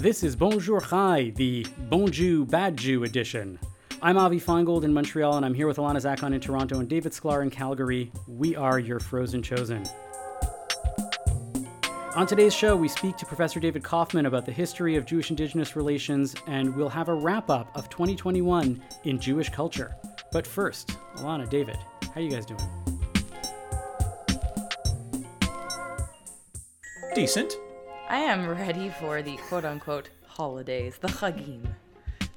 This is Bonjour Chai, the Bon Jew, Bad Jew edition. I'm Avi Finegold in Montreal, and I'm here with Alana Zakon in Toronto and David Sklar in Calgary. We are your Frozen Chosen. On today's show, we speak to Professor David Koffman about the history of Jewish Indigenous relations, and we'll have a wrap up of 2021 in Jewish culture. But first, Alana, David, how are you guys doing? Decent. I am ready for the quote unquote holidays, the Chagim.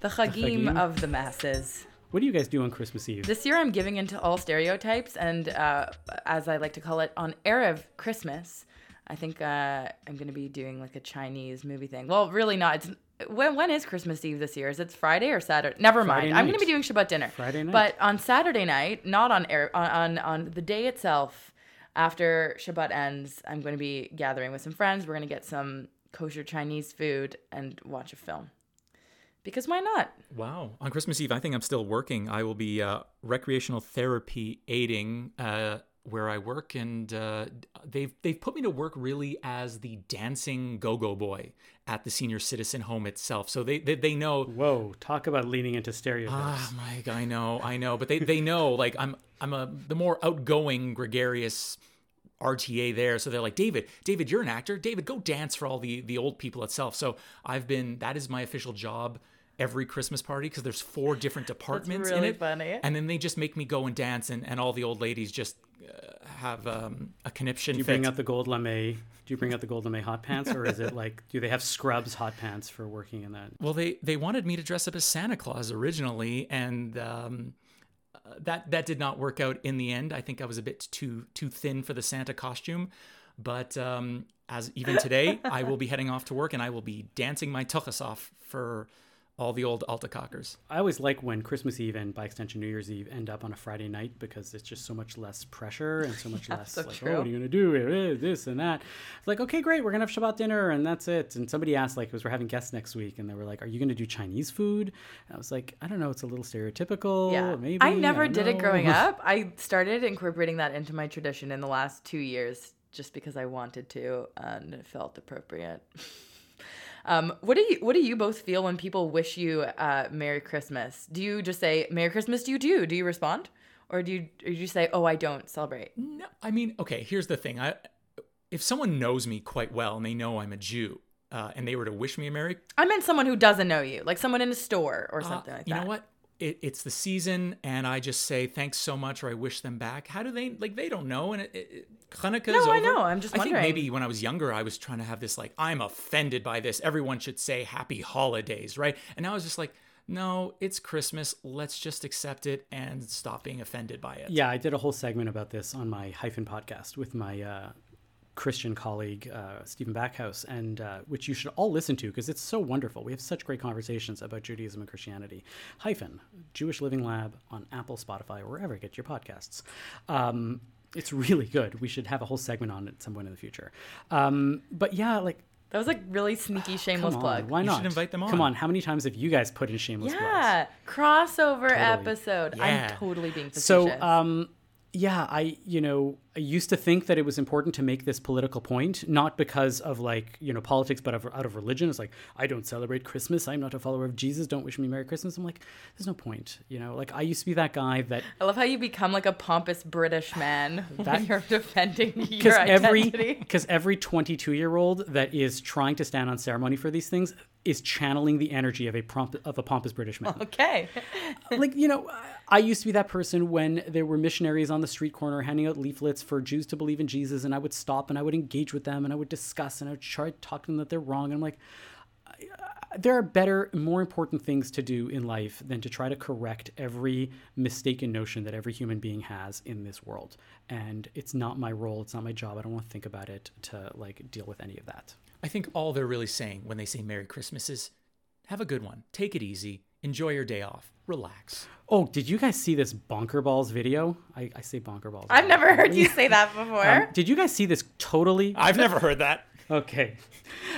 The Chagim of the masses. What do you guys do on Christmas Eve? This year I'm giving into all stereotypes, and uh, as I like to call it, on Erev Christmas, I think uh, I'm going to be doing like a Chinese movie thing. Well, really not. It's when, when is Christmas Eve this year? Is it Friday or Saturday? Never Friday mind. I'm going to be doing Shabbat dinner. Friday night. But on Saturday night, not on air, on, on on the day itself, after Shabbat ends, I'm going to be gathering with some friends. We're going to get some kosher Chinese food and watch a film. Because why not? Wow. On Christmas Eve, I think I'm still working. I will be uh, recreational therapy aiding uh, where I work, and uh, they've they've put me to work really as the dancing go-go boy at the senior citizen home itself. So they they, they know. Whoa, talk about leaning into stereotypes. Ah, Mike, I know, I know, but they they know like I'm I'm a the more outgoing, gregarious RTA there. So they're like, David, David, you're an actor. David, go dance for all the the old people itself. So I've been that is my official job every Christmas party because there's four different departments in it. funny. And then they just make me go and dance, and, and all the old ladies just uh, have um, a conniption Do you fit. bring out the gold lame? Do you bring out the gold lame hot pants, or is it like do they have scrubs hot pants for working in that? Well, they they wanted me to dress up as Santa Claus originally, and um, uh, that that did not work out in the end. I think I was a bit too too thin for the Santa costume. But um, as even today, I will be heading off to work, and I will be dancing my tuchus off for all the old Altacockers. I always like when Christmas Eve and by extension New Year's Eve end up on a Friday night because it's just so much less pressure and so much less so like, true. oh, what are you gonna do? It is this and that. It's like, okay, great, we're gonna have Shabbat dinner and that's it. And somebody asked, like, because we're having guests next week, and they were like, Are you gonna do Chinese food? And I was like, I don't know, it's a little stereotypical. Yeah. maybe. I never don't did it growing up. I started incorporating that into my tradition in the last two years just because I wanted to and it felt appropriate. Um, what do you what do you both feel when people wish you uh, Merry Christmas? Do you just say Merry Christmas Do you too? Do you respond? Or do you or do you say, Oh, I don't celebrate? No, I mean, okay. Here's the thing. I if someone knows me quite well and they know I'm a Jew, uh, and they were to wish me a Merry I meant someone who doesn't know you, like someone in a store or something Uh, like that. you know what? It, it's the season, and I just say thanks so much, or I wish them back. How do they like? They don't know, and it, it, Hanukkah's No, over. I know, I'm just I think maybe when I was younger, I was trying to have this like, I'm offended by this. Everyone should say Happy Holidays, right? And now I was just like, no, it's Christmas. Let's just accept it and stop being offended by it. Yeah, I did a whole segment about this on my hyphen podcast with my uh, Christian colleague uh, Stephen Backhouse, and uh, which you should all listen to because it's so wonderful. We have such great conversations about Judaism and Christianity. Hyphen Jewish Living Lab on Apple, Spotify, or wherever you get your podcasts. Um, it's really good. We should have a whole segment on it at some point in the future. Um, but yeah, like. That was like really sneaky shameless Come on, plug. why You not? should invite them on. Come on. on, how many times have you guys put in shameless plugs? Yeah, crossover episode. Yeah. I'm totally being facetious. So, um, yeah, I, you know, I used to think that it was important to make this political point, not because of like, you know, politics, but of, out of religion. It's like, I don't celebrate Christmas. I'm not a follower of Jesus. Don't wish me Merry Christmas. I'm like, there's no point. You know, like I used to be that guy that I love how you become like a pompous British man That- when you're defending your every identity. because every 22 year old that is trying to stand on ceremony for these things is channeling the energy of a prompt of a pompous British man. Okay. like you know i used to be that person when there were missionaries on the street corner handing out leaflets for jews to believe in jesus and i would stop and i would engage with them and i would discuss and i would try to talk to them that they're wrong and i'm like there are better more important things to do in life than to try to correct every mistaken notion that every human being has in this world and it's not my role it's not my job i don't want to think about it to like deal with any of that I think all they're really saying when they say Merry Christmas is have a good one, take it easy, enjoy your day off, relax. oh did you guys see this bonker balls video i, I say bonker balls I've never heard you say that before. Um, did you guys see this totally I've never heard that. Okay.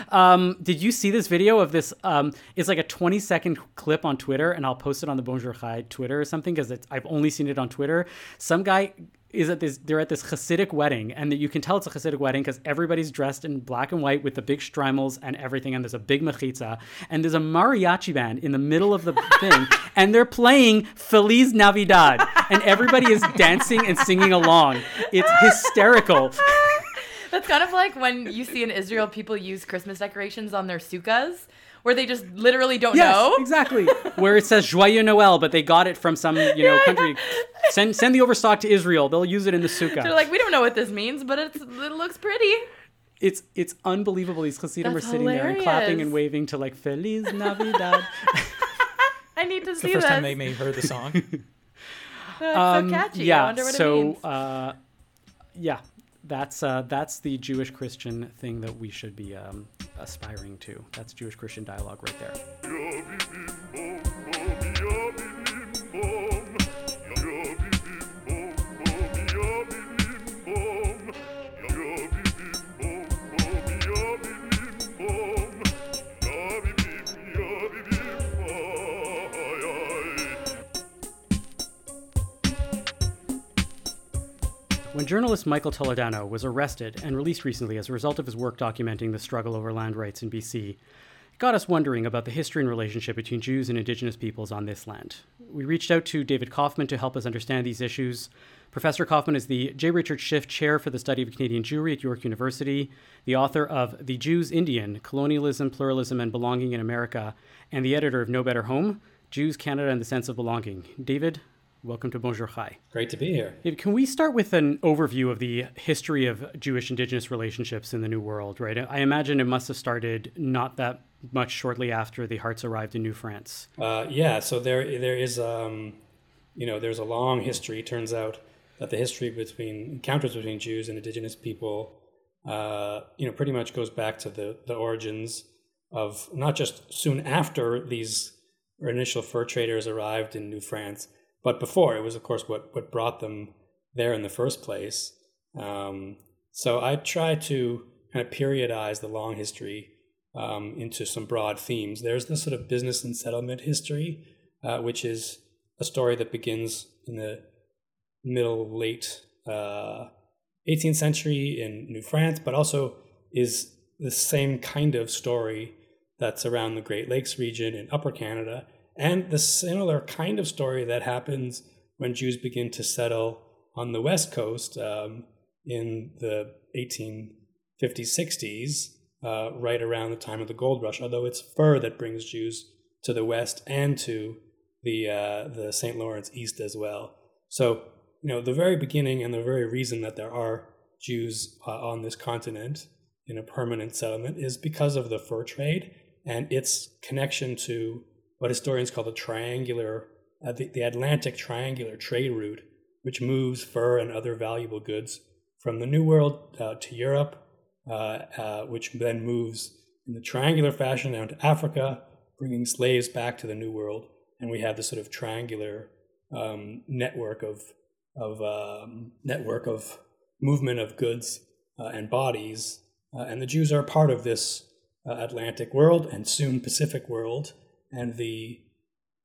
Um, did you see this video of this? Um, it's like a 20 second clip on Twitter, and I'll post it on the Bonjour Chai Twitter or something because I've only seen it on Twitter. Some guy is that this they're at this Hasidic wedding, and that you can tell it's a Hasidic wedding because everybody's dressed in black and white with the big shtreimels and everything, and there's a big mechitza, and there's a mariachi band in the middle of the thing, and they're playing Feliz Navidad, and everybody is dancing and singing along. It's hysterical. That's kind of like when you see in Israel people use Christmas decorations on their sukkahs, where they just literally don't Yes, know. exactly. Where it says Joyeux Noel, but they got it from some you know country. Send send the overstock to Israel. They'll use it in the sukkah. They're like, we don't know what this means, but it's, it looks pretty. it's it's unbelievable. These Hasidim That's are sitting there and clapping and waving to like Feliz Navidad. I need to It's see the first this. time they may have heard the song. It's Um, so catchy. I yeah. wonder what it so means. uh, yeah, that's uh, that's the Jewish Christian thing that we should be um, aspiring to. That's Jewish Christian dialogue right there. When journalist Michael Toledano was arrested and released recently as a result of his work documenting the struggle over land rights in BC, it got us wondering about the history and relationship between Jews and Indigenous peoples on this land. We reached out to David Koffman to help us understand these issues. Professor Koffman is the J. Richard Shiff Chair for the Study of Canadian Jewry at York University, the author of The Jews Indian Colonialism, Pluralism, and Belonging in America, and the editor of No Better Home Jews, Canada, and the Sense of Belonging. David, welcome to Bonjour Chai. Great to be here. Can we start with an overview of the history of Jewish Indigenous relationships in the New World, right? I imagine it must have started not that much shortly after the Harts arrived in New France. Uh, yeah, so there there is um, you know there's a long history. It Turns out that the history between encounters between Jews and indigenous people, uh, you know, pretty much goes back to the the origins of not just soon after these initial fur traders arrived in New France, but before. It was, of course, what what brought them there in the first place. Um, so I try to kind of periodize the long history um, into some broad themes. There's the sort of business and settlement history, uh, which is a story that begins in the middle late uh, 18th century in New France, but also is the same kind of story that's around the Great Lakes region in Upper Canada, and the similar kind of story that happens when Jews begin to settle on the West Coast um, in the 1850s, 60s, uh, right around the time of the gold rush. Although it's fur that brings Jews to the west and to the uh, the St. Lawrence east as well. So you know the very beginning and the very reason that there are Jews uh, on this continent in a permanent settlement is because of the fur trade and its connection to what historians call the triangular, uh, the, the Atlantic triangular trade route, which moves fur and other valuable goods from the New World uh, to Europe, uh, uh, which then moves in the triangular fashion down to Africa, bringing slaves back to the New World. And we have this sort of triangular um, network of of um, network of movement of goods uh, and bodies, uh, and the Jews are part of this Atlantic world and soon Pacific world, and the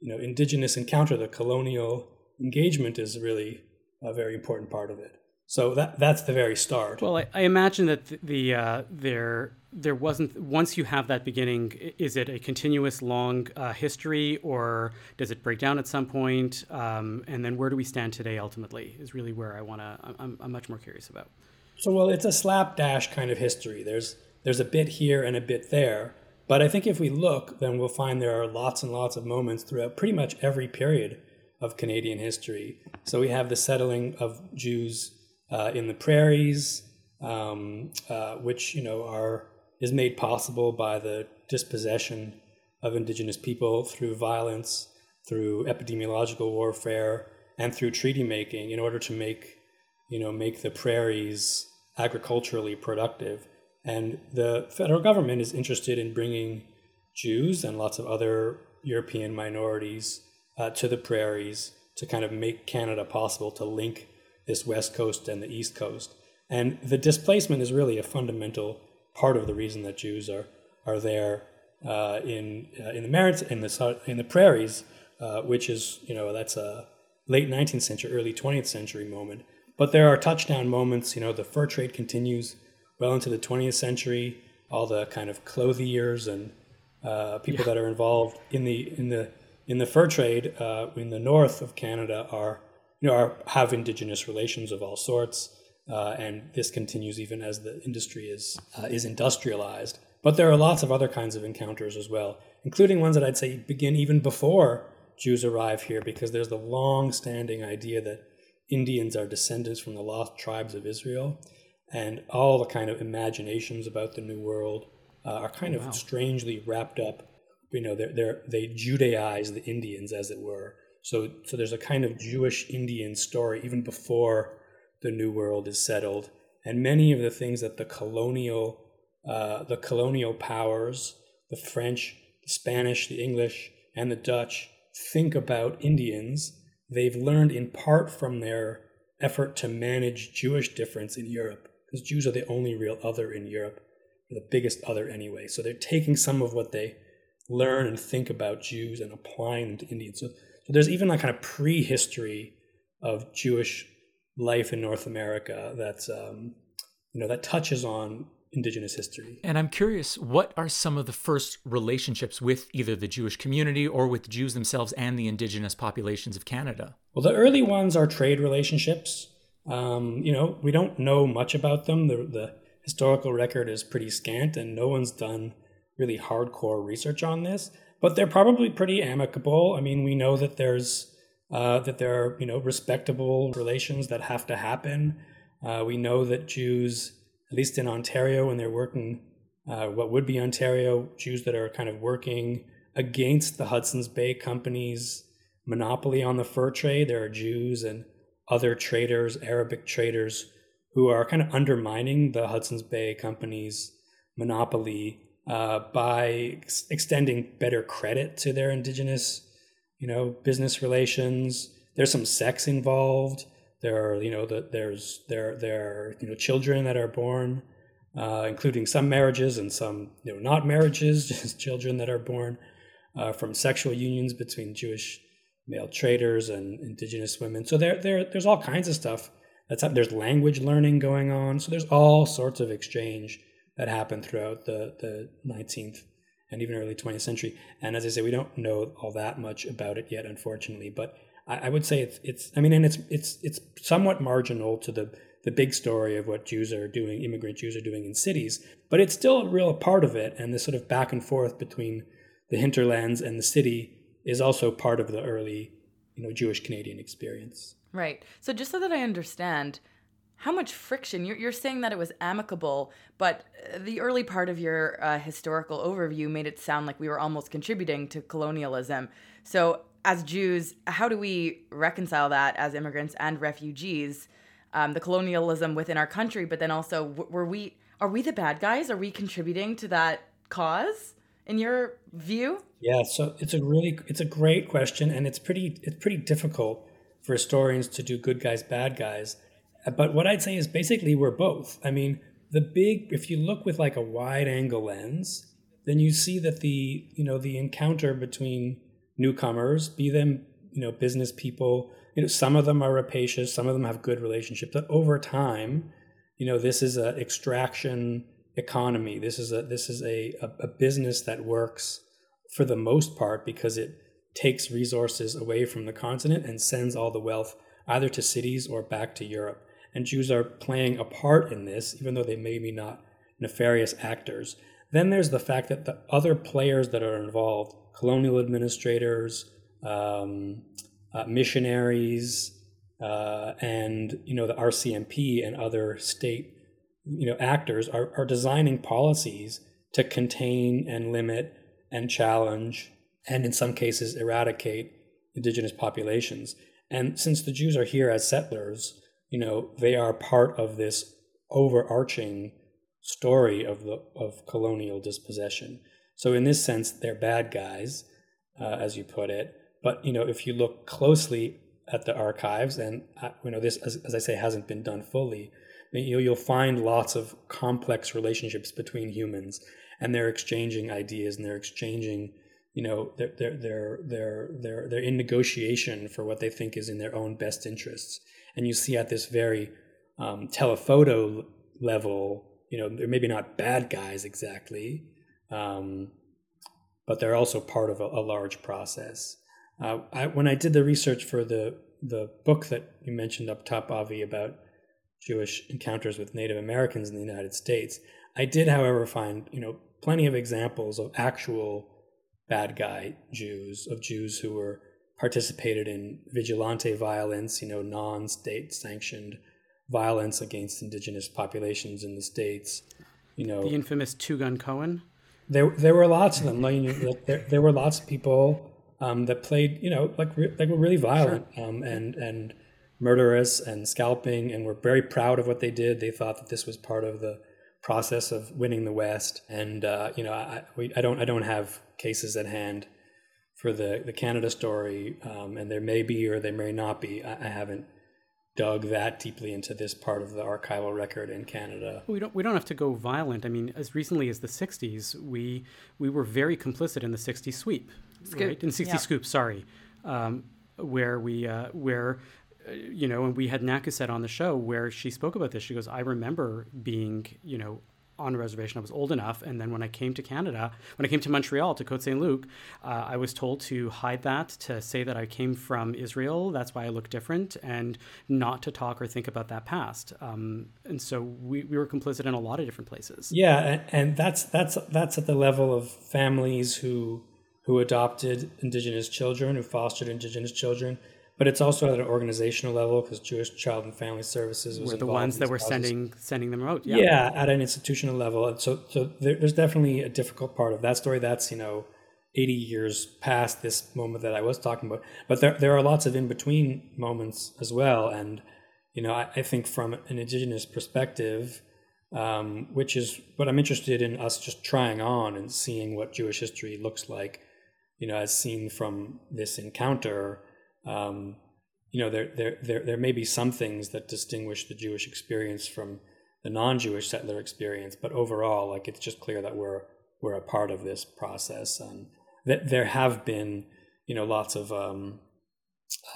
you know indigenous encounter, the colonial engagement, is really a very important part of it. So that that's the very start. Well, I, I imagine that the, the uh, there there wasn't once you have that beginning. Is it a continuous long uh, history, or does it break down at some point? Um, and then where do we stand today? Ultimately, is really where I want to. I'm, I'm much more curious about. So well, it's a slapdash kind of history. There's there's a bit here and a bit there, but I think if we look, then we'll find there are lots and lots of moments throughout pretty much every period of Canadian history. So we have the settling of Jews uh, in the prairies, um, uh, which you know are is made possible by the dispossession of Indigenous people through violence, through epidemiological warfare, and through treaty making in order to make you know, make the prairies agriculturally productive. And the federal government is interested in bringing Jews and lots of other European minorities uh, to the prairies to kind of make Canada possible to link this West Coast and the East Coast. And the displacement is really a fundamental part of the reason that Jews are are there uh, in uh, in the merits in the in the prairies, uh, which is you know that's a late 19th century, early 20th century moment. But there are touchdown moments. You know, the fur trade continues well into the 20th century. All the kind of clothiers and uh, people yeah. that are involved in the in the in the fur trade uh, in the north of Canada are you know are have indigenous relations of all sorts, uh, and this continues even as the industry is uh, is industrialized. But there are lots of other kinds of encounters as well, including ones that I'd say begin even before Jews arrive here, because there's the long-standing idea that Indians are descendants from the lost tribes of Israel, and all the kind of imaginations about the New World uh, are kind oh, wow. of strangely wrapped up. You know, they're, they're, they Judaize the Indians, as it were. So, so there's a kind of Jewish Indian story even before the New World is settled, and many of the things that the colonial, uh, the colonial powers, the French, the Spanish, the English, and the Dutch think about Indians, they've learned in part from their effort to manage Jewish difference in Europe, because Jews are the only real other in Europe, the biggest other anyway. So they're taking some of what they learn and think about Jews and applying them to Indians. So, so there's even a kind of prehistory of Jewish life in North America that's um, you know that touches on indigenous history. And I'm curious, what are some of the first relationships with either the Jewish community or with Jews themselves and the indigenous populations of Canada? Well, the early ones are trade relationships. Um, you know, we don't know much about them. The, the historical record is pretty scant, and no one's done really hardcore research on this. But they're probably pretty amicable. I mean, we know that there's uh, that there are you know respectable relations that have to happen. Uh, we know that Jews at least in Ontario, when they're working, uh, what would be Ontario, Jews that are kind of working against the Hudson's Bay Company's monopoly on the fur trade. There are Jews and other traders, Arabic traders, who are kind of undermining the Hudson's Bay Company's monopoly uh, by ex- extending better credit to their indigenous, you know, business relations. There's some sex involved. There are, you know, the, there's there there are you know children that are born, uh, including some marriages and some you know not marriages, just children that are born uh, from sexual unions between Jewish male traders and indigenous women. So there there there's all kinds of stuff that's there's language learning going on. So there's all sorts of exchange that happened throughout the the 19th and even early 20th century. And as I say, we don't know all that much about it yet, unfortunately. But I, I would say it's it's I mean, and it's it's it's somewhat marginal to the the big story of what Jews are doing, immigrant Jews are doing in cities, but it's still a real part of it. And this sort of back and forth between the hinterlands and the city is also part of the early, you know, Jewish Canadian experience. Right. So just so that I understand, how much friction you're, you're saying that it was amicable but the early part of your uh, historical overview made it sound like we were almost contributing to colonialism so as Jews, how do we reconcile that as immigrants and refugees, um, the colonialism within our country, but then also were we are we the bad guys? Are we contributing to that cause in your view? Yeah, so it's a really it's a great question, and it's pretty it's pretty difficult for historians to do good guys bad guys. Uh, but what I'd say is basically we're both. I mean, the big if you look with like a wide angle lens, then you see that the you know the encounter between newcomers, be them you know business people. You know, some of them are rapacious, some of them have good relationships, but over time, you know, this is an extraction economy. This is a this is a, a, a business that works for the most part because it takes resources away from the continent and sends all the wealth either to cities or back to Europe. And Jews are playing a part in this, even though they may be not nefarious actors. Then there's the fact that the other players that are involved colonial administrators, um, uh, missionaries, uh, and you know the RCMP and other state you know actors are, are designing policies to contain and limit and challenge and in some cases eradicate indigenous populations. And since the Jews are here as settlers, you know they are part of this overarching story of the of colonial dispossession. So in this sense, they're bad guys, uh, as you put it. But you know, if you look closely at the archives, and uh, you know this, as, as, I say, hasn't been done fully, you know, you'll find lots of complex relationships between humans, and they're exchanging ideas and they're exchanging you know they're they're they're they're they're they're in negotiation for what they think is in their own best interests. And you see at this very um, telephoto level you know they're maybe not bad guys exactly um, but they're also part of a, a large process. Uh, I, when i did the research for the the book that you mentioned up top avi about jewish encounters with native americans in the united states i did however find you know plenty of examples of actual bad guy Jews, of Jews who were participated in vigilante violence, you know, non-state sanctioned violence against indigenous populations in the states. You know, the infamous two-gun Cohen. There, there were lots of them. Like, there, there were lots of people um, that played, you know, like like were really violent sure. um, and and murderous and scalping, and were very proud of what they did. They thought that this was part of the process of winning the West. And uh, you know, I, we, I don't I don't have cases at hand for the the Canada story, um, and there may be or there may not be. I, I, haven't dug that deeply into this part of the archival record in Canada. We don't we don't have to go violent. I mean, as recently as the '60s, we we were very complicit in the '60 sweep, Scoop. right? In '60 yeah. scoop, sorry, um, where we uh, where you know, and we had Nakuset on the show where she spoke about this. She goes, I remember being, you know, on a reservation. I was old enough. And then when I came to Canada, when I came to Montreal, to Côte Saint Luc, uh, I was told to hide that, to say that I came from Israel. That's why I look different, and not to talk or think about that past. Um, and so we, we were complicit in a lot of different places. Yeah. And, and that's, that's, that's at the level of families who, who adopted Indigenous children, who fostered Indigenous children but it's also at an organizational level because Jewish Child and Family Services was were the ones that were sending sending them out. Yeah. yeah, at an institutional level. So so there, there's definitely a difficult part of that story. That's you know. 80 years past this moment that I was talking about, but there there are lots of in between moments as well, and you know I, I think from an indigenous perspective, um, which is what I'm interested in us just trying on and seeing what Jewish history looks like, you know, as seen from this encounter um, you know, there, there, there, there may be some things that distinguish the Jewish experience from the non-Jewish settler experience, but overall, like it's just clear that we're we're a part of this process, and that there have been, you know, lots of um,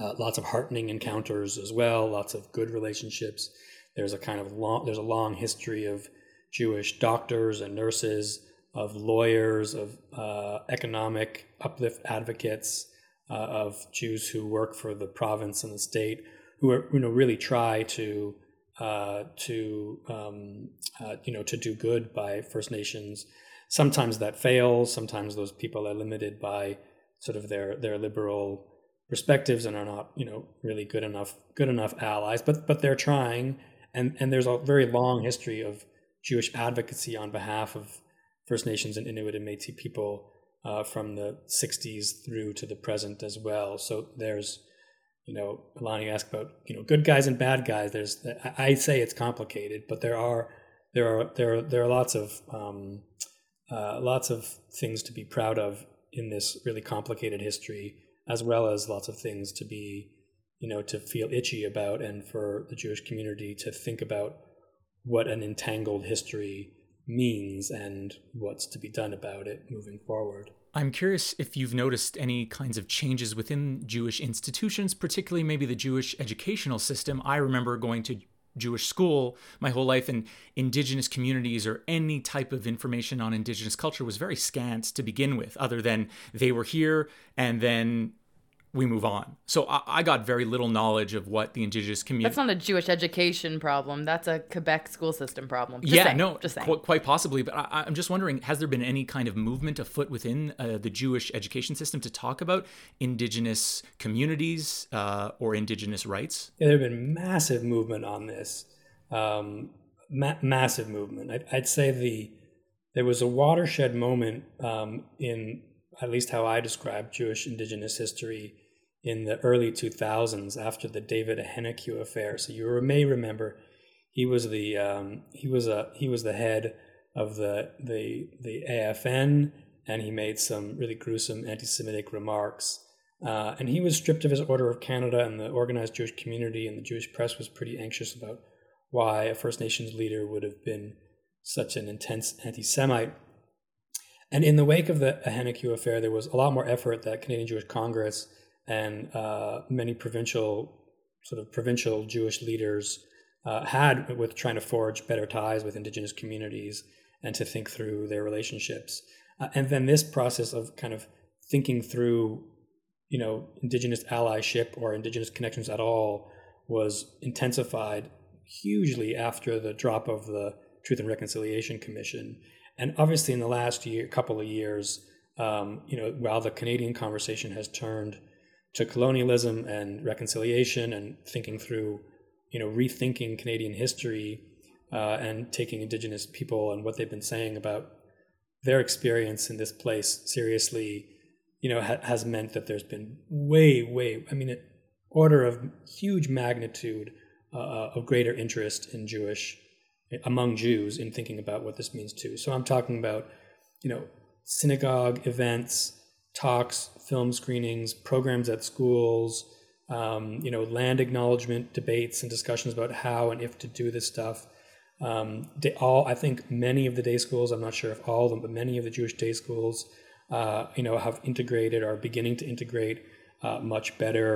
uh, lots of heartening encounters as well, lots of good relationships. There's a kind of long there's a long history of Jewish doctors and nurses, of lawyers, of uh, economic uplift advocates, uh, of Jews who work for the province and the state, who are you know really try to uh, to um, uh, you know to do good by First Nations. Sometimes that fails. Sometimes those people are limited by sort of their their liberal perspectives and are not you know really good enough good enough allies. But but they're trying, and and there's a very long history of Jewish advocacy on behalf of First Nations and Inuit and Métis people uh, from the 60s through to the present as well. So there's, you know, Alani asked about, you know, good guys and bad guys. There's, I say it's complicated, but there are, there are, there are, there are lots of, um, uh, lots of things to be proud of in this really complicated history, as well as lots of things to be, you know, to feel itchy about, and for the Jewish community to think about what an entangled history means and what's to be done about it moving forward. I'm curious if you've noticed any kinds of changes within Jewish institutions, particularly maybe the Jewish educational system. I remember going to Jewish school my whole life, and indigenous communities or any type of information on indigenous culture was very scant to begin with, other than they were here and then we move on. So I, I, got very little knowledge of what the indigenous community. That's not a Jewish education problem. That's a Quebec school system problem. Just yeah, saying. no, just saying. Qu- quite possibly. But I, am just wondering, has there been any kind of movement afoot within uh, the Jewish education system to talk about indigenous communities uh, or indigenous rights? Yeah, there have been massive movement on this. Um, ma- massive movement. I'd, I'd, say the there was a watershed moment um, in at least how I describe Jewish indigenous history in the early 2000s after the David Ahenakew affair. So you may remember he was the um, he was a he was the head of the the the AFN, and he made some really gruesome anti-Semitic remarks. Uh, and he was stripped of his Order of Canada, and the organized Jewish community and the Jewish press was pretty anxious about why a First Nations leader would have been such an intense anti-Semite. and in the wake of the Ahenakew affair, there was a lot more effort that Canadian Jewish Congress and uh, many provincial sort of provincial Jewish leaders uh, had with trying to forge better ties with Indigenous communities and to think through their relationships. Uh, and then this process of kind of thinking through, you know, Indigenous allyship or Indigenous connections at all was intensified hugely after the drop of the Truth and Reconciliation Commission. And obviously, in the last year, couple of years, um, you know, while the Canadian conversation has turned to colonialism and reconciliation and thinking through, you know, rethinking Canadian history uh, and taking Indigenous people and what they've been saying about their experience in this place seriously, you know, ha- has meant that there's been way, way, I mean, an order of huge magnitude uh, uh, of greater interest in Jewish among Jews in thinking about what this means too. So I'm talking about, you know, synagogue events, talks, film screenings, programs at schools, um, you know, land acknowledgement debates and discussions about how and if to do this stuff. Um, they all, I think, many of the day schools. I'm not sure if all of them, but many of the Jewish day schools, uh, you know, have integrated or are beginning to integrate uh, much better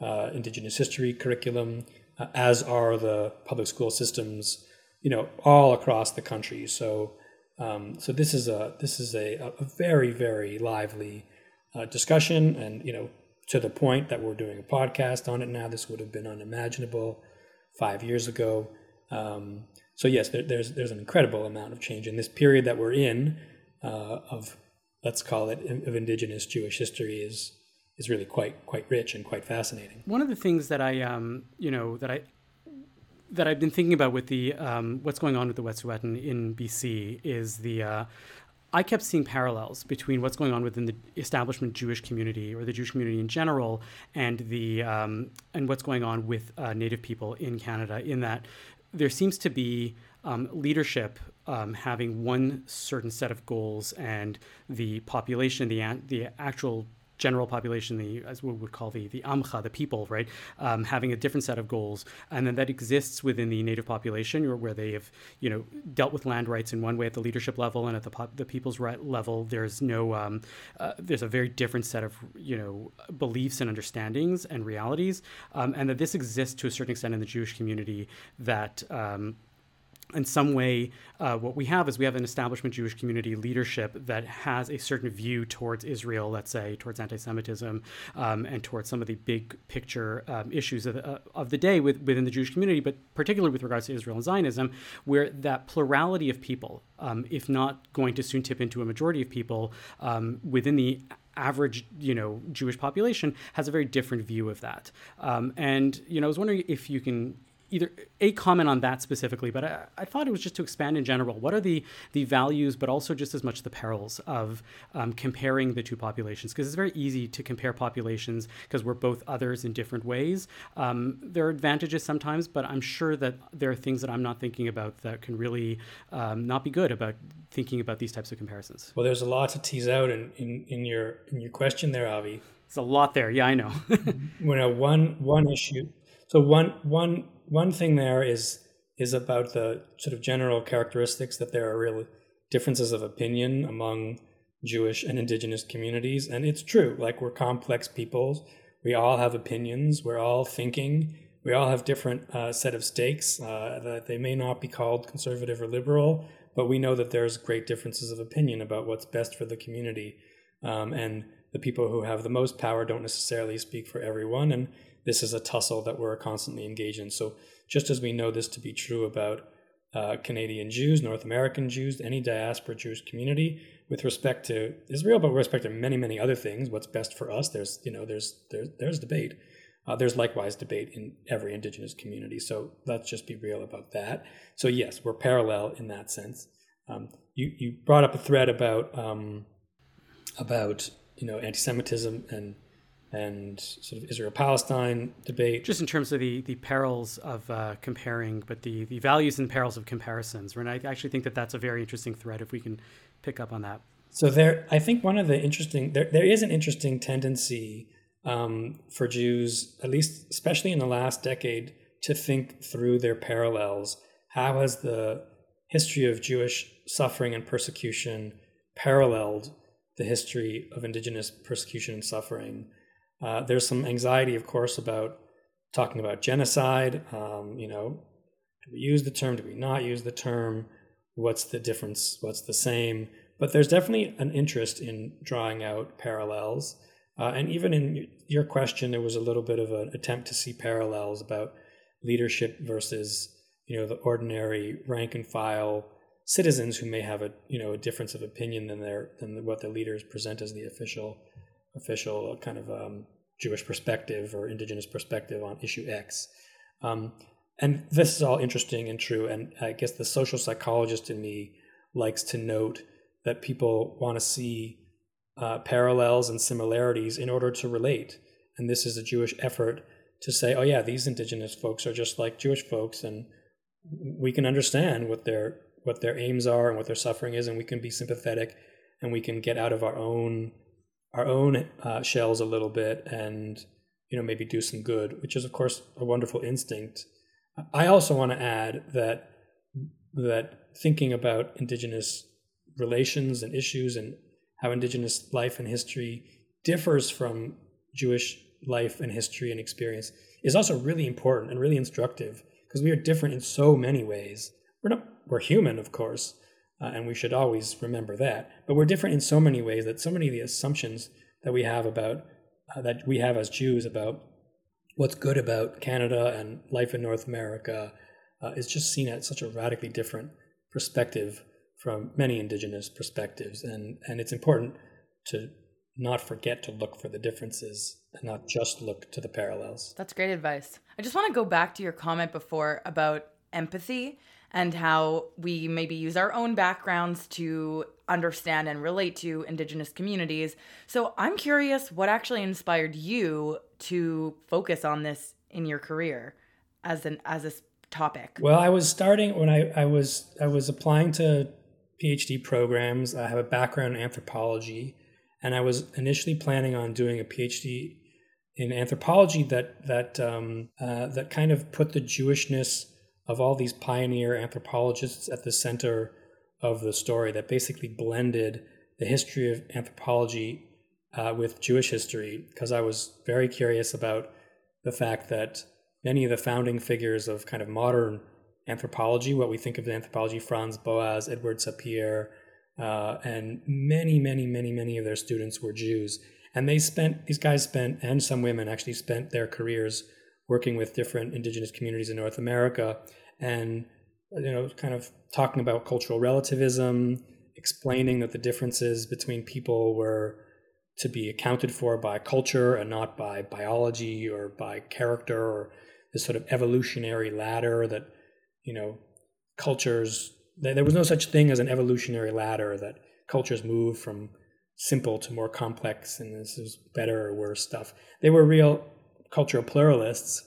uh, Indigenous history curriculum, uh, as are the public school systems you know, all across the country. So, um, so this is a this is a, a very very lively uh, discussion, and you know, to the point that we're doing a podcast on it now. This would have been unimaginable five years ago. Um, so yes, there, there's there's an incredible amount of change in this period that we're in uh, of let's call it of indigenous Jewish history is is really quite quite rich and quite fascinating. One of the things that I um, you know that I that I've been thinking about with the um, what's going on with the Wet'suwet'en in BC is the uh, I kept seeing parallels between what's going on within the establishment Jewish community or the Jewish community in general and the um, and what's going on with uh, Native people in Canada. In that there seems to be um, leadership um, having one certain set of goals and the population, the the actual general population, the as we would call the the Amcha, the people, right, um, having a different set of goals, and then that exists within the native population, or where they have you know dealt with land rights in one way at the leadership level, and at the the people's right level, there's no um, uh, there's a very different set of you know beliefs and understandings and realities, um, and that this exists to a certain extent in the Jewish community that um, in some way, uh, what we have is we have an establishment Jewish community leadership that has a certain view towards Israel, let's say, towards anti-Semitism, um, and towards some of the big picture um, issues of the, uh, of the day with, within the Jewish community, but particularly with regards to Israel and Zionism, where that plurality of people, um, if not going to soon tip into a majority of people um, within the average, you know, Jewish population, has a very different view of that. Um, and you know, I was wondering if you can either a comment on that specifically, but I, I, thought it was just to expand in general. What are the the values, but also just as much the perils of um, comparing the two populations? Because it's very easy to compare populations because we're both others in different ways. Um, there are advantages sometimes, but I'm sure that there are things that I'm not thinking about that can really um, not be good about thinking about these types of comparisons. Well, there's a lot to tease out in, in, in your in your question there, Avi. It's a lot there. Yeah, I know. when a one one issue. So one one one thing there is is about the sort of general characteristics that there are real differences of opinion among Jewish and indigenous communities. And it's true, like we're complex peoples. We all have opinions. We're all thinking. We all have different uh, set of stakes uh, that they may not be called conservative or liberal, but we know that there's great differences of opinion about what's best for the community. Um, and the people who have the most power don't necessarily speak for everyone. And this is a tussle that we're constantly engaged in. So just as we know this to be true about uh, Canadian Jews, North American Jews, any diaspora Jewish community, with respect to Israel, but with respect to many, many other things, what's best for us, there's you know there's there's there's debate. Uh, there's likewise debate in every indigenous community. So let's just be real about that. So yes, we're parallel in that sense. Um, you you brought up a thread about um, about you know anti-Semitism and and sort of Israel Palestine debate. Just in terms of the, the perils of uh, comparing, but the, the values and perils of comparisons. And I actually think that that's a very interesting thread if we can pick up on that. So there, I think one of the interesting there there is an interesting tendency um, for Jews, at least especially in the last decade, to think through their parallels. How has the history of Jewish suffering and persecution paralleled the history of indigenous persecution and suffering. Uh, there's some anxiety, of course, about talking about genocide. Um, you know, do we use the term? Do we not use the term? What's the difference? What's the same? But there's definitely an interest in drawing out parallels. Uh, and even in your question, there was a little bit of an attempt to see parallels about leadership versus, you know, the ordinary rank and file citizens who may have a, you know, a difference of opinion than their than what the leaders present as the official, official kind of um, Jewish perspective or indigenous perspective on issue X. Um, and this is all interesting and true. And I guess the social psychologist in me likes to note that people want to see uh, parallels and similarities in order to relate. And this is a Jewish effort to say, oh, yeah, these indigenous folks are just like Jewish folks, and we can understand what their what their aims are and what their suffering is, and we can be sympathetic, and we can get out of our own our own uh, shells a little bit, and you know maybe do some good, which is of course a wonderful instinct. I also want to add that that thinking about indigenous relations and issues and how indigenous life and history differs from Jewish life and history and experience is also really important and really instructive because we are different in so many ways. We're not we're human, of course, uh, and we should always remember that. But we're different in so many ways that so many of the assumptions that we have about uh, that we have as Jews about what's good about Canada and life in North America uh, is just seen at such a radically different perspective from many indigenous perspectives, and and it's important to not forget to look for the differences and not just look to the parallels. That's great advice. I just want to go back to your comment before about empathy and how we maybe use our own backgrounds to understand and relate to indigenous communities. So I'm curious what actually inspired you to focus on this in your career as an as a topic. Well, I was starting when I, I was I was applying to PhD programs. I have a background in anthropology and I was initially planning on doing a PhD in anthropology that that um, uh, that kind of put the Jewishness of all these pioneer anthropologists at the center of the story. That basically blended the history of anthropology uh, with Jewish history, because I was very curious about the fact that many of the founding figures of kind of modern anthropology, what we think of as anthropology, Franz Boas, Edward Sapir, uh, and many, many, many, many of their students were Jews. And they spent, these guys spent, and some women actually spent their careers working with different indigenous communities in North America and, you know, kind of talking about cultural relativism, explaining that the differences between people were to be accounted for by culture and not by biology or by character or this sort of evolutionary ladder that, you know, cultures there was no such thing as an evolutionary ladder that cultures move from simple to more complex and this is better or worse stuff. They were real cultural pluralists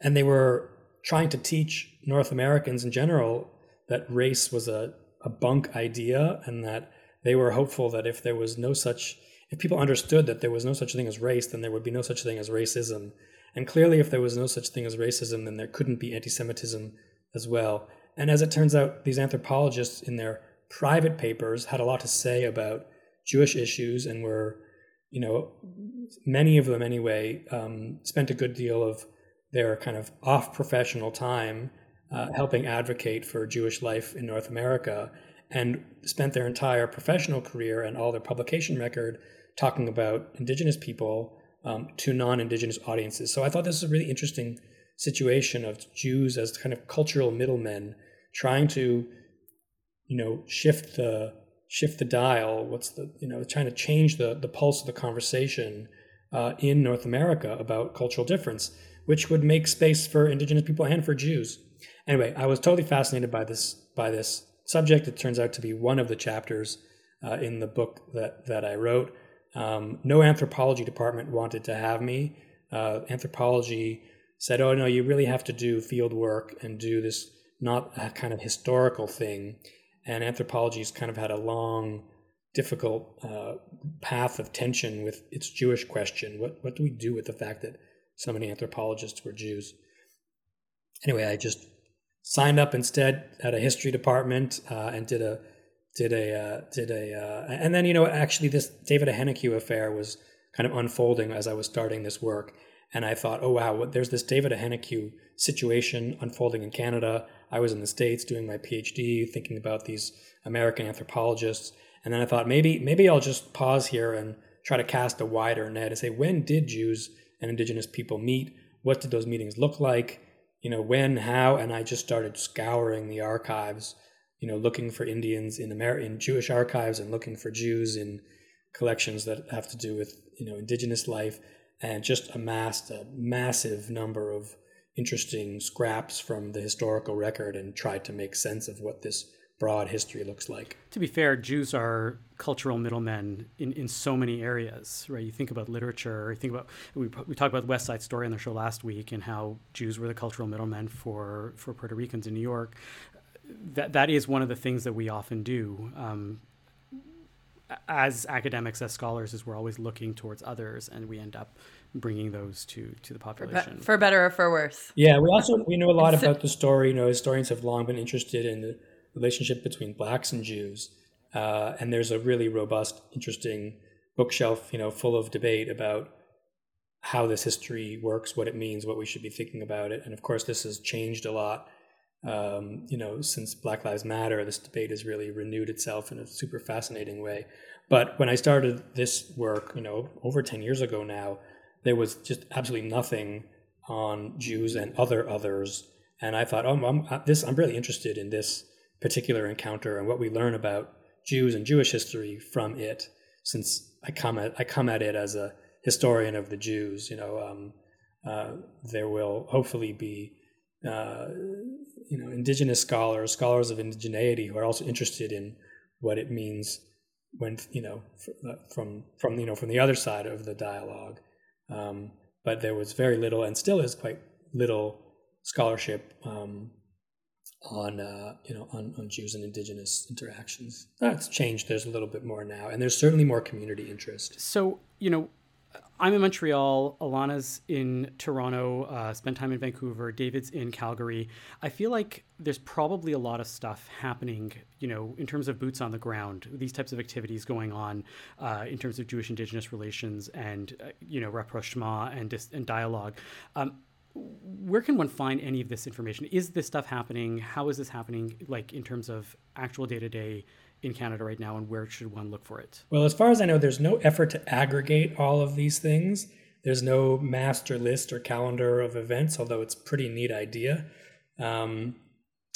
and they were trying to teach North Americans in general that race was a, a bunk idea and that they were hopeful that if there was no such if people understood that there was no such thing as race, then there would be no such thing as racism. And clearly, if there was no such thing as racism, then there couldn't be anti Semitism as well. And as it turns out, these anthropologists in their private papers had a lot to say about Jewish issues and were, you know, many of them anyway, um, spent a good deal of their kind of off professional time uh, helping advocate for Jewish life in North America and spent their entire professional career and all their publication record talking about indigenous people um, to non indigenous audiences. So I thought this was a really interesting situation of Jews as kind of cultural middlemen trying to, you know, shift the shift the dial. What's the you know trying to change the the pulse of the conversation uh, in North America about cultural difference, which would make space for Indigenous people and for Jews. Anyway, I was totally fascinated by this by this subject. It turns out to be one of the chapters uh, in the book that that I wrote. Um, no anthropology department wanted to have me. Uh, anthropology said, "Oh no, you really have to do field work and do this not a kind of historical thing. And anthropology has kind of had a long, difficult uh, path of tension with its Jewish question. What what do we do with the fact that so many anthropologists were Jews? Anyway, I just signed up instead at a history department uh, and did a did a uh, did a uh, and then you know actually this David Ahenakew affair was kind of unfolding as I was starting this work, and I thought, oh wow, there's this David Ahenakew situation unfolding in Canada. I was in the states doing my PhD, thinking about these American anthropologists, and then I thought maybe maybe I'll just pause here and try to cast a wider net and say when did Jews and Indigenous people meet? What did those meetings look like? You know when, how, and I just started scouring the archives you know, looking for Indians in Amer- in Jewish archives and looking for Jews in collections that have to do with you know indigenous life, and just amassed a massive number of interesting scraps from the historical record and tried to make sense of what this broad history looks like. To be fair, Jews are cultural middlemen in, in so many areas, right? You think about literature, you think about we, we talked about the West Side Story on the show last week and how Jews were the cultural middlemen for for Puerto Ricans in New York that that is one of the things that we often do um, as academics, as scholars, is we're always looking towards others, and we end up bringing those to to the population for, for better or for worse. Yeah, we also we know a lot about the story. You know, historians have long been interested in the relationship between blacks and Jews, uh, and there's a really robust, interesting bookshelf, you know, full of debate about how this history works, what it means, what we should be thinking about it, and of course, this has changed a lot um, you know, since Black Lives Matter, this debate has really renewed itself in a super fascinating way. But when I started this work, you know, over 10 years ago now, there was just absolutely nothing on Jews and other others. And I thought, oh, I'm, this, I'm really interested in this particular encounter and what we learn about Jews and Jewish history from it, since I come at, I come at it as a historian of the Jews. You know, um, uh, there will hopefully be uh, you know indigenous scholars, scholars of indigeneity, who are also interested in what it means when you know uh, from from you know from the other side of the dialogue. Um, but there was very little, and still is quite little, scholarship um, on uh, you know on, on Jews and indigenous interactions. That's changed. There's a little bit more now, and there's certainly more community interest. So you know, I'm in Montreal. Alana's in Toronto. Uh, spent time in Vancouver. David's in Calgary. I feel like there's probably a lot of stuff happening, you know, in terms of boots on the ground. These types of activities going on uh, in terms of Jewish Indigenous relations and uh, you know rapprochement and dis- and dialogue. Um, where can one find any of this information? Is this stuff happening? How is this happening? Like in terms of actual day to day in Canada right now, and where should one look for it? Well, as far as I know, there's no effort to aggregate all of these things. There's no master list or calendar of events, although it's a pretty neat idea. Um,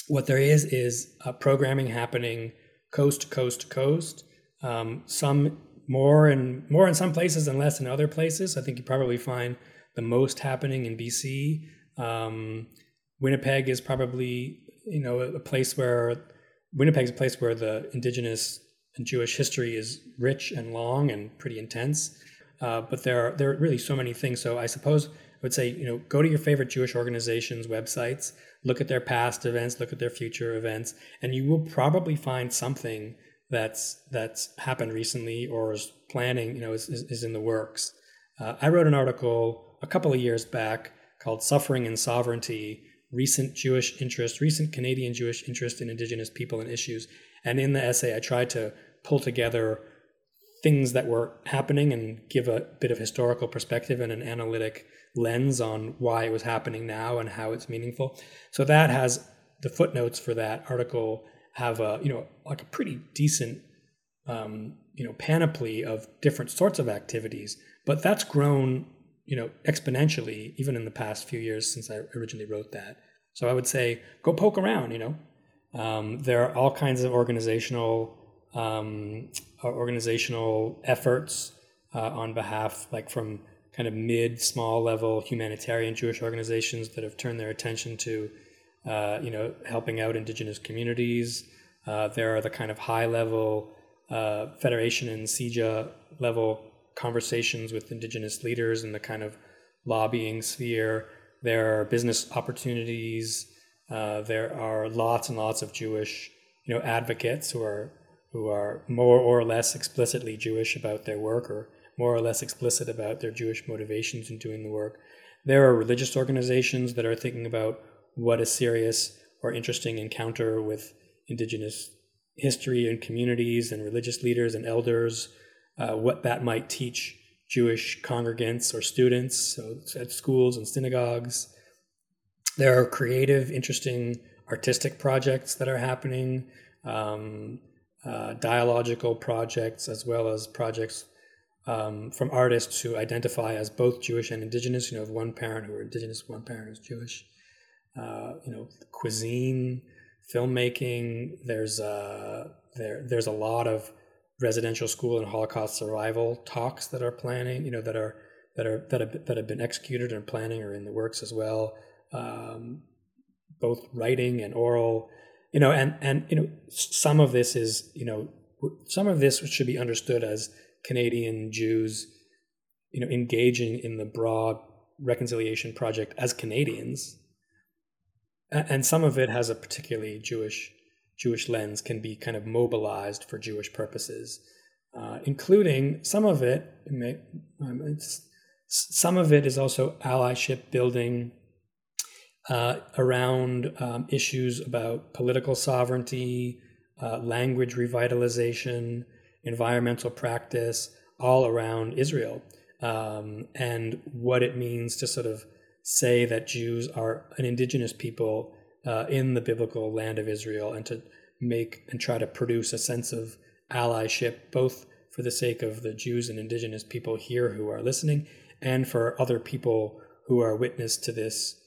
what there is is programming happening coast to coast to coast. Um, some more and more in some places and less in other places. I think you probably find the most happening in BC. Um, Winnipeg is probably you know a place where Winnipeg's a place where the indigenous and Jewish history is rich and long and pretty intense. Uh, but there are there are really so many things. So I suppose I would say you know go to your favorite Jewish organizations' websites, look at their past events, look at their future events, and you will probably find something that's that's happened recently or is planning. You know, is is, is in the works. Uh, I wrote an article a couple of years back called "Suffering and Sovereignty." recent Jewish interest, recent Canadian Jewish interest in Indigenous people and issues. And in the essay, I tried to pull together things that were happening and give a bit of historical perspective and an analytic lens on why it was happening now and how it's meaningful. So that has the footnotes for that article have a you know like a pretty decent um, you know panoply of different sorts of activities, but that's grown you know, exponentially, even in the past few years since I originally wrote that. So I would say, go poke around. You know, um, there are all kinds of organizational um, uh, organizational efforts uh, on behalf, like from kind of mid, small level humanitarian Jewish organizations that have turned their attention to, uh, you know, helping out indigenous communities. Uh, there are the kind of high level uh, Federation and CIJA level conversations with indigenous leaders in the kind of lobbying sphere. There are business opportunities. Uh, there are lots and lots of Jewish, you know, advocates who are who are more or less explicitly Jewish about their work, or more or less explicit about their Jewish motivations in doing the work. There are religious organizations that are thinking about what a serious or interesting encounter with indigenous history and communities and religious leaders and elders, uh, what that might teach Jewish congregants or students so at schools and synagogues. There are creative, interesting artistic projects that are happening, um, uh, dialogical projects, as well as projects um, from artists who identify as both Jewish and indigenous. You know, one parent who are indigenous, one parent who's Jewish. Uh, you know, cuisine, filmmaking. There's a there there's a lot of residential school and Holocaust survival talks that are planning. You know, that are that are that have that have been executed and planning or in the works as well. Um, both writing and oral. You know, and and you know, some of this is you know some of this should be understood as Canadian Jews, you know, engaging in the broad reconciliation project as Canadians, and some of it has a particularly Jewish Jewish lens, can be kind of mobilized for Jewish purposes, uh, including some of it. Um, some of it is also allyship building uh, around um, issues about political sovereignty, uh, language revitalization, environmental practice, all around Israel, um, and what it means to sort of say that Jews are an indigenous people uh, in the biblical land of Israel, and to make and try to produce a sense of allyship, both for the sake of the Jews and indigenous people here who are listening, and for other people who are witness to this,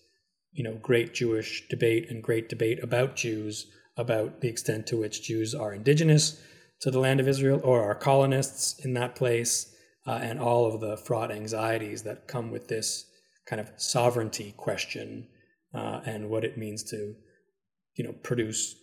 you know, great Jewish debate and great debate about Jews, about the extent to which Jews are indigenous to the land of Israel or are colonists in that place, uh, and all of the fraught anxieties that come with this kind of sovereignty question uh, and what it means to, you know, produce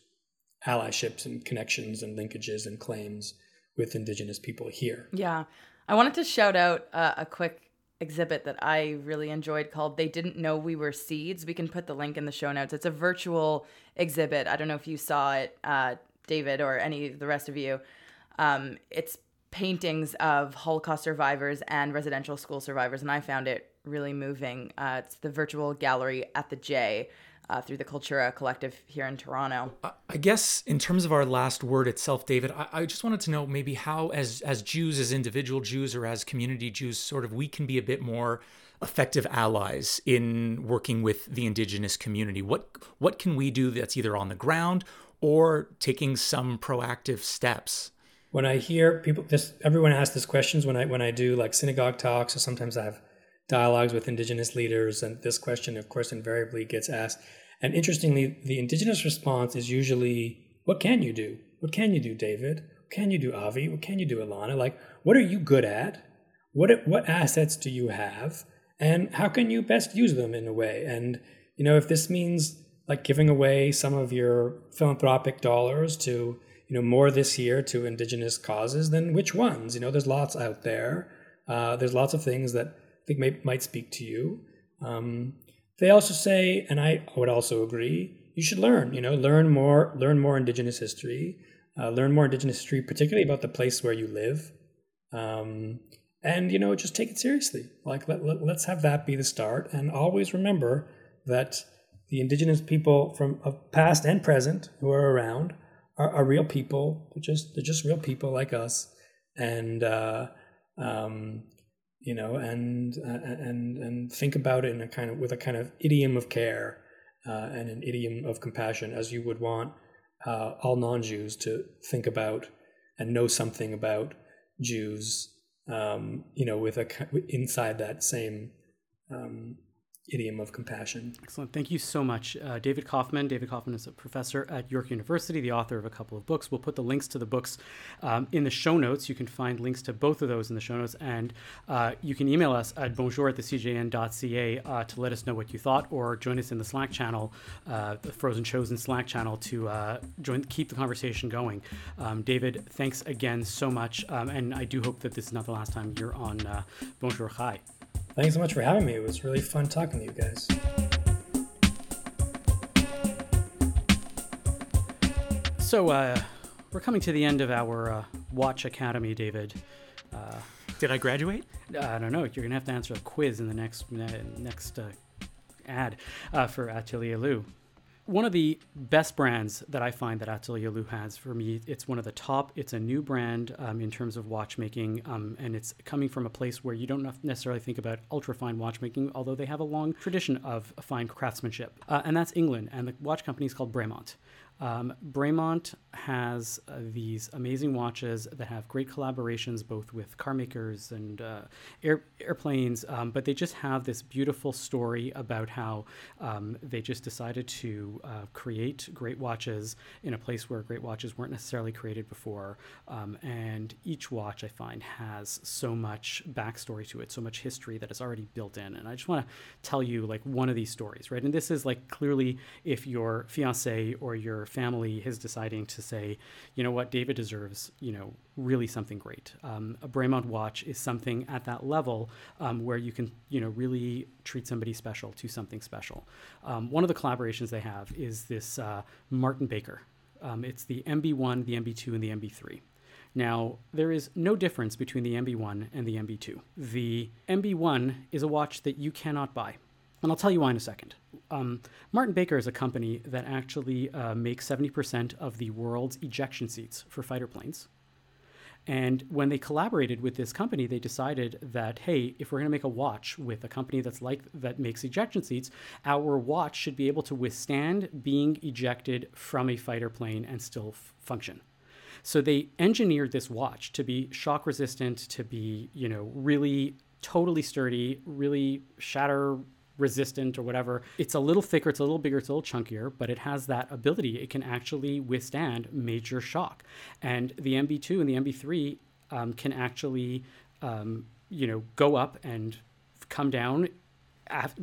allyships and connections and linkages and claims with Indigenous people here. Yeah, I wanted to shout out uh, a quick exhibit that I really enjoyed called They Didn't Know We Were Seeds. We can put the link in the show notes. It's a virtual exhibit. I don't know if you saw it. Uh, David or any of the rest of you. Um, it's paintings of Holocaust survivors and residential school survivors, and I found it really moving. Uh, it's the virtual gallery at the J. Uh, through the Cultura Collective here in Toronto. I guess in terms of our last word itself, David, I, I, just wanted to know maybe how, as as Jews, as individual Jews, or as community Jews, sort of we can be a bit more effective allies in working with the Indigenous community. What what can we do that's either on the ground or taking some proactive steps? When I hear people, this everyone asks these questions when I when I do like synagogue talks, or sometimes I have dialogues with indigenous leaders, and this question, of course, invariably gets asked. And interestingly, the indigenous response is usually, "What can you do? What can you do, David? What can you do, Avi? What can you do, Alana? Like, what are you good at? What what assets do you have, and how can you best use them in a way? And you know, if this means like giving away some of your philanthropic dollars to you know more this year to indigenous causes then which ones? You know there's lots out there. Uh, there's lots of things that i think may, might speak to you. Um, they also say and i would also agree you should learn you know learn more learn more indigenous history uh, learn more indigenous history particularly about the place where you live. Um, and you know just take it seriously. Like let, let, let's have that be the start. And always remember that the indigenous people from of past and present who are around are, are, real people. They're just they're just real people like us, and uh, um, you know, and uh, and and think about it in a kind of with a kind of idiom of care uh, and an idiom of compassion, as you would want uh, all non-Jews to think about and know something about Jews. Um, you know, with a inside that same um, idiom of compassion. Excellent. Thank you so much, uh, David Koffman. David Koffman is a professor at York University, the author of a couple of books. We'll put the links to the books um, in the show notes. You can find links to both of those in the show notes. And uh, you can email us at bonjour at the cjn.ca uh, to let us know what you thought or join us in the Slack channel, uh, the Frozen Chosen Slack channel to uh, join, keep the conversation going. Um, David, thanks again so much. Um, and I do hope that this is not the last time you're on uh, Bonjour Chai. Thanks so much for having me. It was really fun talking to you guys. So, uh, we're coming to the end of our uh, Watch Academy, David. Uh, Did I graduate? I don't know. You're gonna have to answer a quiz in the next uh, next uh, ad uh, for Atelier Lou. One of the best brands that I find that Atelier Lou has for me, it's one of the top. It's a new brand um, in terms of watchmaking, um, and it's coming from a place where you don't necessarily think about ultra fine watchmaking, although they have a long tradition of fine craftsmanship. Uh, and that's England, and the watch company is called Bremont. Um, Bremont has uh, these amazing watches that have great collaborations both with car makers and uh, air, airplanes, um, but they just have this beautiful story about how um, they just decided to uh, create great watches in a place where great watches weren't necessarily created before. Um, and each watch I find has so much backstory to it, so much history that is already built in. And I just want to tell you like one of these stories, right? And this is like clearly if your fiance or your family is deciding to say, you know what, David deserves, you know, really something great. Um, a Bremont watch is something at that level um, where you can, you know, really treat somebody special to something special. Um, one of the collaborations they have is this uh, Martin Baker. Um, it's the MB1, the MB2, and the MB3. Now, there is no difference between the MB1 and the MB2. The MB1 is a watch that you cannot buy. And I'll tell you why in a second. Um, Martin Baker is a company that actually uh, makes 70% of the world's ejection seats for fighter planes. And when they collaborated with this company, they decided that hey, if we're going to make a watch with a company that's like that makes ejection seats, our watch should be able to withstand being ejected from a fighter plane and still f- function. So they engineered this watch to be shock resistant, to be you know really totally sturdy, really shatter resistant or whatever. It's a little thicker, it's a little bigger, it's a little chunkier, but it has that ability. It can actually withstand major shock. And the MB2 and the MB3 um, can actually, um, you know, go up and come down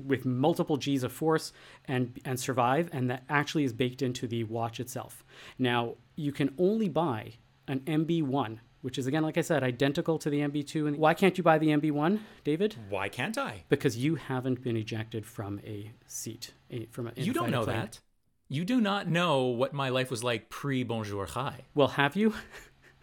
with multiple G's of force and and survive, and that actually is baked into the watch itself. Now you can only buy an MB1 which is again, like I said, identical to the MB2. And why can't you buy the MB1, David? Why can't I? Because you haven't been ejected from a seat. A, from a, you don't know plane. that. You do not know what my life was like pre Bonjour Chai. Well, have you?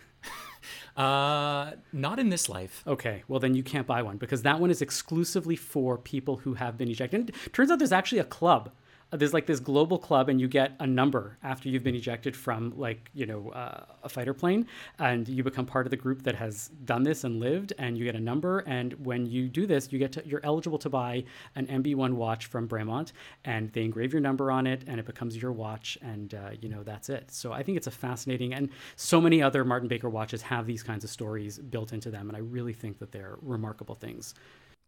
uh, not in this life. Okay, well then you can't buy one because that one is exclusively for people who have been ejected. And turns out there's actually a club there's like this global club and you get a number after you've been ejected from like you know uh, a fighter plane and you become part of the group that has done this and lived and you get a number and when you do this you get to, you're eligible to buy an mb1 watch from bremont and they engrave your number on it and it becomes your watch and uh, you know that's it. So i think it's a fascinating and so many other martin baker watches have these kinds of stories built into them and i really think that they're remarkable things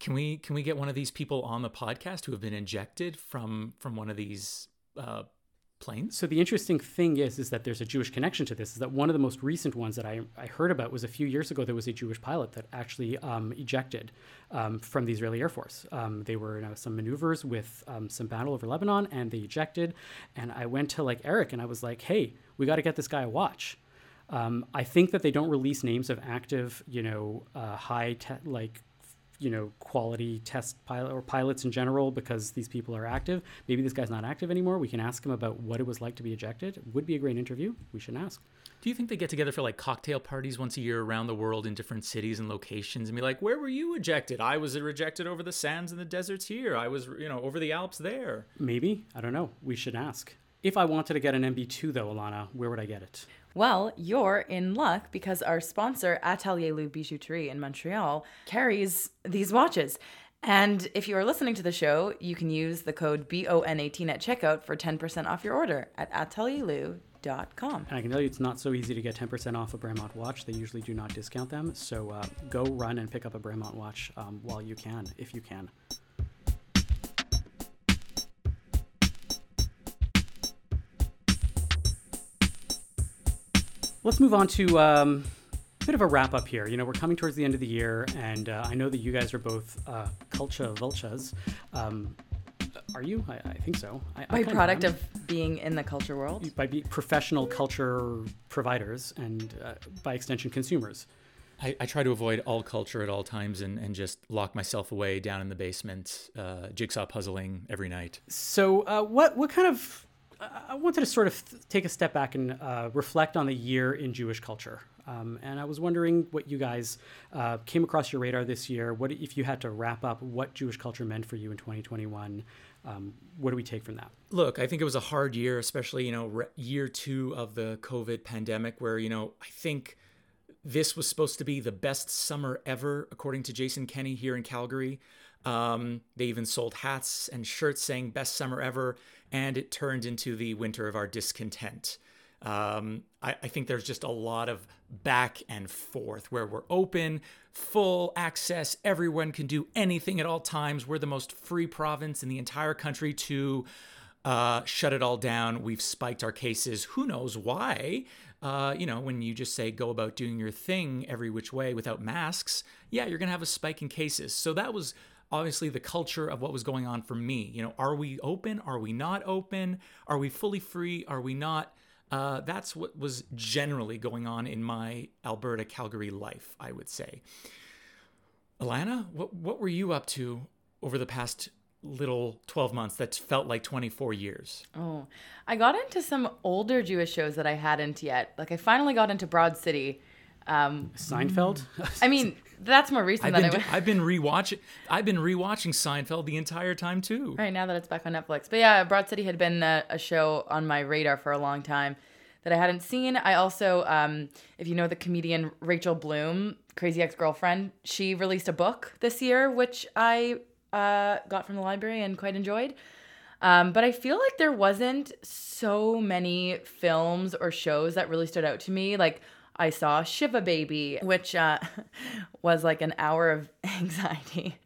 can we can we get one of these people on the podcast who have been injected from from one of these uh, planes? So the interesting thing is is that there's a Jewish connection to this. Is that one of the most recent ones that I, I heard about was a few years ago. There was a Jewish pilot that actually um, ejected um, from the Israeli Air Force. Um, they were in uh, some maneuvers with um, some battle over Lebanon, and they ejected. And I went to like Eric, and I was like, "Hey, we got to get this guy a watch." Um, I think that they don't release names of active, you know, uh, high te- like you know quality test pilot or pilots in general because these people are active. Maybe this guy's not active anymore. We can ask him about what it was like to be ejected. It would be a great interview. We should ask. Do you think they get together for like cocktail parties once a year around the world in different cities and locations and be like where were you ejected? I was rejected over the sands and the deserts here. I was you know over the alps there. Maybe. I don't know. We should ask. If i wanted to get an mb2 though alana where would i get it well, you're in luck because our sponsor, Atelier Lou Bijouterie in Montreal, carries these watches. And if you are listening to the show, you can use the code BON18 at checkout for 10% off your order at atelierlou.com. And I can tell you it's not so easy to get 10% off a Bremont watch. They usually do not discount them. So uh, go run and pick up a Bremont watch um, while you can, if you can. Let's move on to um, a bit of a wrap up here. You know, we're coming towards the end of the year, and uh, I know that you guys are both uh, culture vultures. Um, are you? I, I, think so. I, by I product of being in the culture world? By be professional culture providers and uh, by extension consumers. I, I, try to avoid all culture at all times and, and just lock myself away down in the basement, uh, jigsaw puzzling every night. So, uh, what what kind of I wanted to sort of take a step back and uh, reflect on the year in Jewish culture. Um, and I was wondering what you guys uh, came across your radar this year. What if you had to wrap up what Jewish culture meant for you in 2021? Um, what do we take from that? Look, I think it was a hard year, especially you know re- year two of the COVID pandemic, where you know I think this was supposed to be the best summer ever, according to Jason Kenney here in Calgary. Um, they even sold hats and shirts saying "Best Summer Ever," and it turned into the winter of our discontent. Um, I, I, think there's just a lot of back and forth where we're open, full access, everyone can do anything at all times. We're the most free province in the entire country to uh, shut it all down. We've spiked our cases. Who knows why? Uh, you know, when you just say go about doing your thing every which way without masks, yeah, you're going to have a spike in cases. So that was obviously the culture of what was going on for me. You know, are we open? Are we not open? Are we fully free? Are we not? Uh, that's what was generally going on in my Alberta Calgary life, I would say. Alana, what what were you up to over the past little 12 months that felt like 24 years? Oh, I got into some older Jewish shows that I hadn't yet. Like I finally got into Broad City. Um, Seinfeld. I mean, that's more recent I've than been, I. I've been rewatching. I've been rewatching Seinfeld the entire time too. Right now that it's back on Netflix. But yeah, Broad City had been a, a show on my radar for a long time that I hadn't seen. I also, um, if you know the comedian Rachel Bloom, Crazy Ex Girlfriend, she released a book this year, which I uh, got from the library and quite enjoyed. Um, but I feel like there wasn't so many films or shows that really stood out to me. Like I saw Shiva Baby, which uh, was like an hour of anxiety.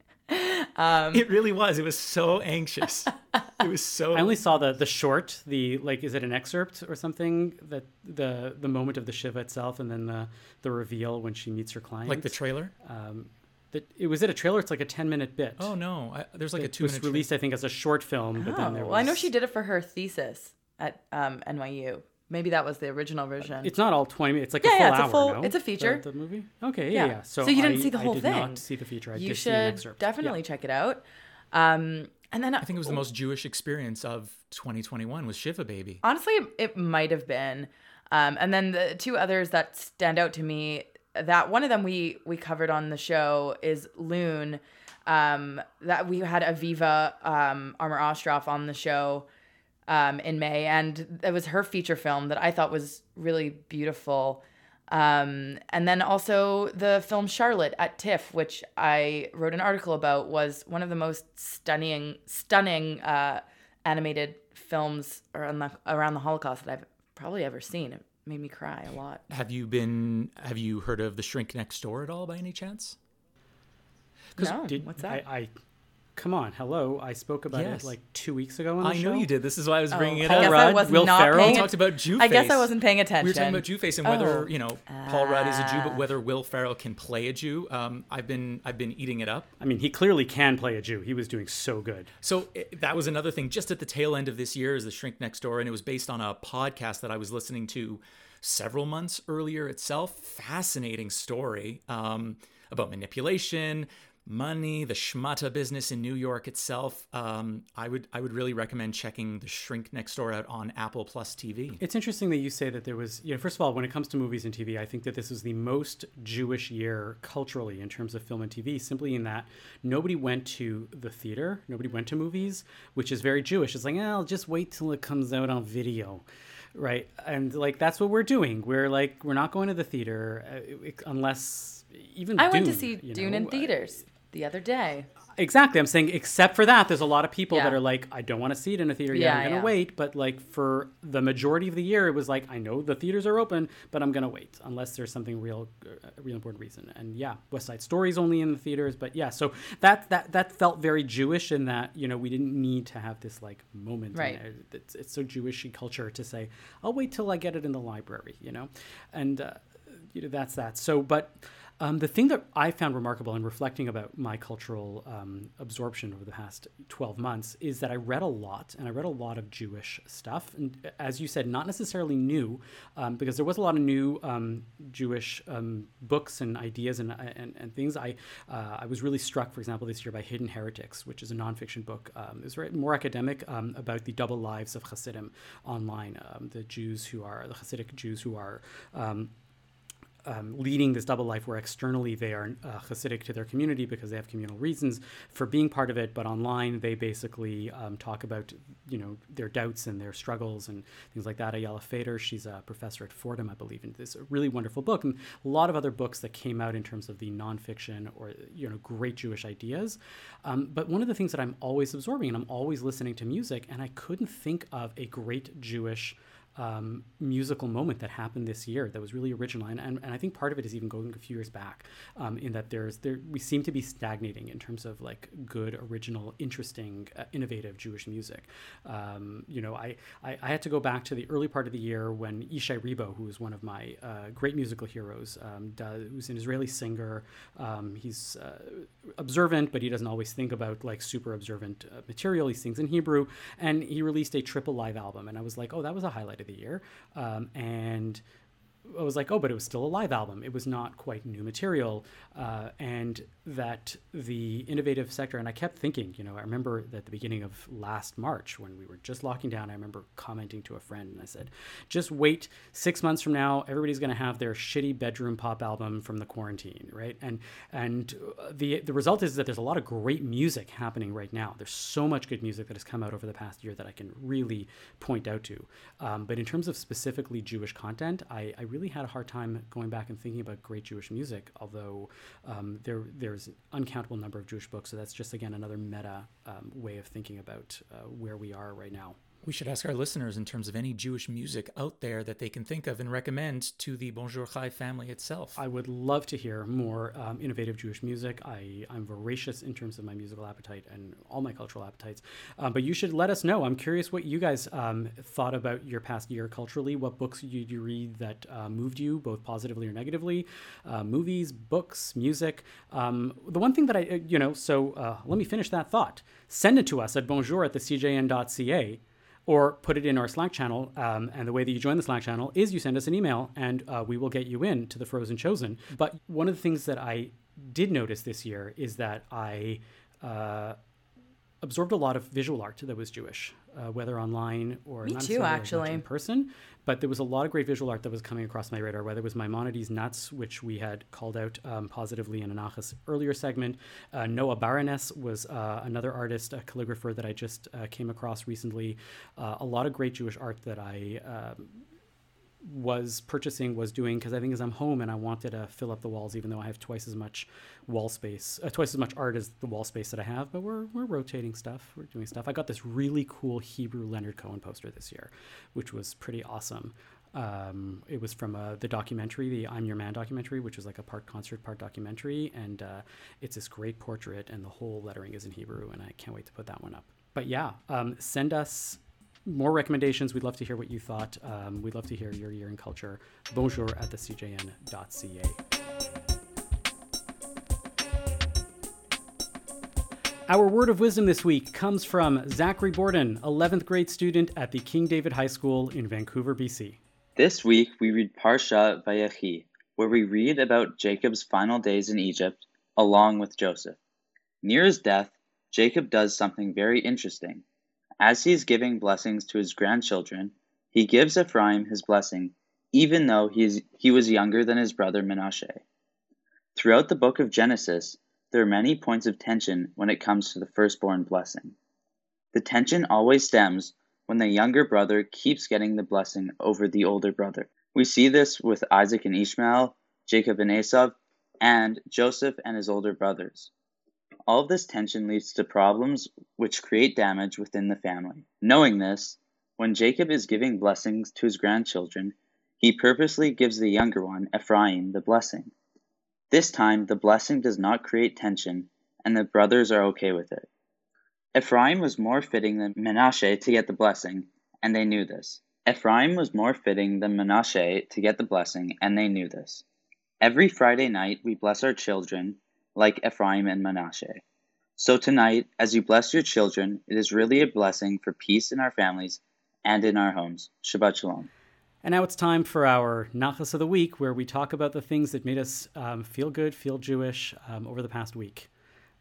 Um, it really was. It was so anxious. it was so. I only saw the the short. The like, is it an excerpt or something? That the the moment of the Shiva itself, and then the the reveal when she meets her client. Like the trailer. Um, that it was it a trailer. It's like a ten minute bit. Oh no, I, there's like it a two. It was minute released, tra- I think, as a short film. But Oh, then there was. well, I know she did it for her thesis at um, NYU. Maybe that was the original version. It's not all twenty minutes. It's like Yeah, a full yeah, it's a hour. full- no? it's a feature. The, the movie. Okay, yeah, Yeah. yeah. So, So you didn't I- see the whole thing. I did thing. not see the feature. I you did should see an excerpt. definitely check it out. Um, and then I think it was the most Jewish experience of 2021 was Shiva Baby. honestly, it might have been. Um, and then the two others that stand out to me, that one of them we we covered on the show is Loon. Um, that we had Aviva um, Armour Ostroff on the show um, in May, and it was her feature film that I thought was really beautiful. Um, and then also the film Charlotte at TIFF, which I wrote an article about, was one of the most stunning, stunning uh, animated films around the, around the Holocaust that I've probably ever seen. It made me cry a lot. Have you been? Have you heard of The Shrink Next Door at all, by any chance? No, Did- what's that? I, I come on, hello. I spoke about Yes. it like two weeks ago on the I show. know you did. This is why I was bringing it I up. guess Paul I Rudd, was Will not Ferrell. paying talked about Jew I guess I wasn't paying attention. We were talking about Jew face and whether Oh. you know Paul Rudd is a Jew, but whether Will Ferrell can play a Jew. Um, I've been I've been eating it up. I mean, he clearly can play a Jew. He was doing so good. So it, that was another thing. Just at the tail end of this year is the Shrink Next Door, and it was based on a podcast that I was listening to several months earlier itself. Fascinating story um, about manipulation, money, the schmata business in New York itself. Um, I would I would really recommend checking the Shrink Next Door out on Apple Plus TV. It's interesting that you say that there was, you know, first of all, when it comes to movies and TV, I think that this is the most Jewish year culturally in terms of film and TV, simply in that nobody went to the theater, nobody went to movies, which is very Jewish. It's like, eh, I'll just wait till it comes out on video. Right. And like, that's what we're doing. We're like, we're not going to the theater uh, it- unless even I went to see you Dune know, in theaters the other day. Exactly. I'm saying, except for that, there's a lot of people that are like, I don't want to see it in a theater yet. Yeah, I'm going to yeah. wait. But like for the majority of the year, it was like, I know the theaters are open, but I'm going to wait unless there's something real, a real important reason. And yeah, West Side Story's only in the theaters. But yeah, so that that that felt very Jewish in that you know we didn't need to have this like moment. Right. It's, it's so Jewishy culture to say, I'll wait till I get it in the library. You know, and uh, you know that's that. So, but. Um, the thing that I found remarkable in reflecting about my cultural um, absorption over the past 12 months is that I read a lot, and I read a lot of Jewish stuff. And uh, as you said, not necessarily new, um, because there was a lot of new um, Jewish um, books and ideas and, and, and things. I, uh, I was really struck, for example, this year by Hidden Heretics, which is a nonfiction book. Um, it was more academic about the double lives of Hasidim online, the Jews who are, the Hasidic Jews who are. Um, leading this double life where externally they are uh, Hasidic to their community because they have communal reasons for being part of it, but online they basically um, talk about you know their doubts and their struggles and things like that. Ayala Fader, she's a professor at Fordham, I believe, and this really wonderful book, and a lot of other books that came out in terms of the nonfiction or you know great Jewish ideas. Um, but one of the things that I'm always absorbing and I'm always listening to music, and I couldn't think of a great Jewish um, musical moment that happened this year that was really original, and, and, and I think part of it is even going a few years back, um, in that there's there we seem to be stagnating in terms of like good, original, interesting, uh, innovative Jewish music. Um, you know, I, I, I had to go back to the early part of the year when Yishai Ribo, who is one of my uh, great musical heroes, um, does, who's an Israeli singer. Um, he's uh, observant, but he doesn't always think about like super observant uh, material. He sings in Hebrew, and he released a triple live album, and I was like, oh, that was a highlight the year. Um, and I was like, oh, but it was still a live album. It was not quite new material. Uh, and that the innovative sector, and I kept thinking, you know, I remember at the beginning of last March when we were just locking down, I remember commenting to a friend and I said, just wait six months from now, everybody's going to have their shitty bedroom pop album from the quarantine, right? And and the the result is that there's a lot of great music happening right now. There's so much good music that has come out over the past year that I can really point out to. Um, but in terms of specifically Jewish content, I, I really had a hard time going back and thinking about great Jewish music, although um, there there's uncountable number of Jewish books. So that's just again another meta um, way of thinking about uh, where we are right now. We should ask our listeners in terms of any Jewish music out there that they can think of and recommend to the Bonjour Chai family itself. I would love to hear more um, innovative Jewish music. I, I'm voracious in terms of my musical appetite and all my cultural appetites. Um, but you should let us know. I'm curious what you guys um, thought about your past year culturally. What books did you read that uh, moved you, both positively or negatively? Uh, movies, books, music. Um, the one thing that I, uh, you know, so uh, let me finish that thought. Send it to us at bonjour at the cjn.ca or put it in our Slack channel. Um, and the way that you join the Slack channel is you send us an email and uh, we will get you in to the Frozen Chosen. But one of the things that I did notice this year is that I uh, absorbed a lot of visual art that was Jewish, uh, whether online or Me not too, necessarily as much actually. in person. But there was a lot of great visual art that was coming across my radar, whether it was Maimonides Nuts, which we had called out um, positively in Anachas earlier segment. Uh, Noah Baroness was uh, another artist, a calligrapher that I just uh, came across recently. Uh, a lot of great Jewish art that I um, was purchasing was doing because I think as I'm home and I wanted to fill up the walls, even though I have twice as much wall space, uh, twice as much art as the wall space that I have. But we're we're rotating stuff, we're doing stuff. I got this really cool Hebrew Leonard Cohen poster this year, which was pretty awesome. Um, it was from uh, the documentary, the I'm Your Man documentary, which was like a part concert, part documentary, and uh, it's this great portrait, and the whole lettering is in Hebrew, and I can't wait to put that one up. But yeah, um, send us more recommendations. We'd love to hear what you thought. Um, we'd love to hear your year in culture. Bonjour at the CJN.ca. Our word of wisdom this week comes from Zachary Borden, 11th grade student at the King David High School in Vancouver, BC. This week we read Parsha Vayechi, where we read about Jacob's final days in Egypt along with Joseph. Near his death, Jacob does something very interesting. As he is giving blessings to his grandchildren, he gives Ephraim his blessing, even though he, is, he was younger than his brother Menashe. Throughout the book of Genesis, there are many points of tension when it comes to the firstborn blessing. The tension always stems when the younger brother keeps getting the blessing over the older brother. We see this with Isaac and Ishmael, Jacob and Esau, and Joseph and his older brothers. All of this tension leads to problems which create damage within the family. Knowing this, when Jacob is giving blessings to his grandchildren, he purposely gives the younger one, Ephraim, the blessing. This time, the blessing does not create tension, and the brothers are okay with it. Ephraim was more fitting than Menashe to get the blessing, and they knew this. Ephraim was more fitting than Menashe to get the blessing, and they knew this. Every Friday night, we bless our children like Ephraim and Manasseh. So tonight, as you bless your children, it is really a blessing for peace in our families and in our homes. Shabbat Shalom. And now it's time for our Nachas of the Week, where we talk about the things that made us um, feel good, feel Jewish um, over the past week.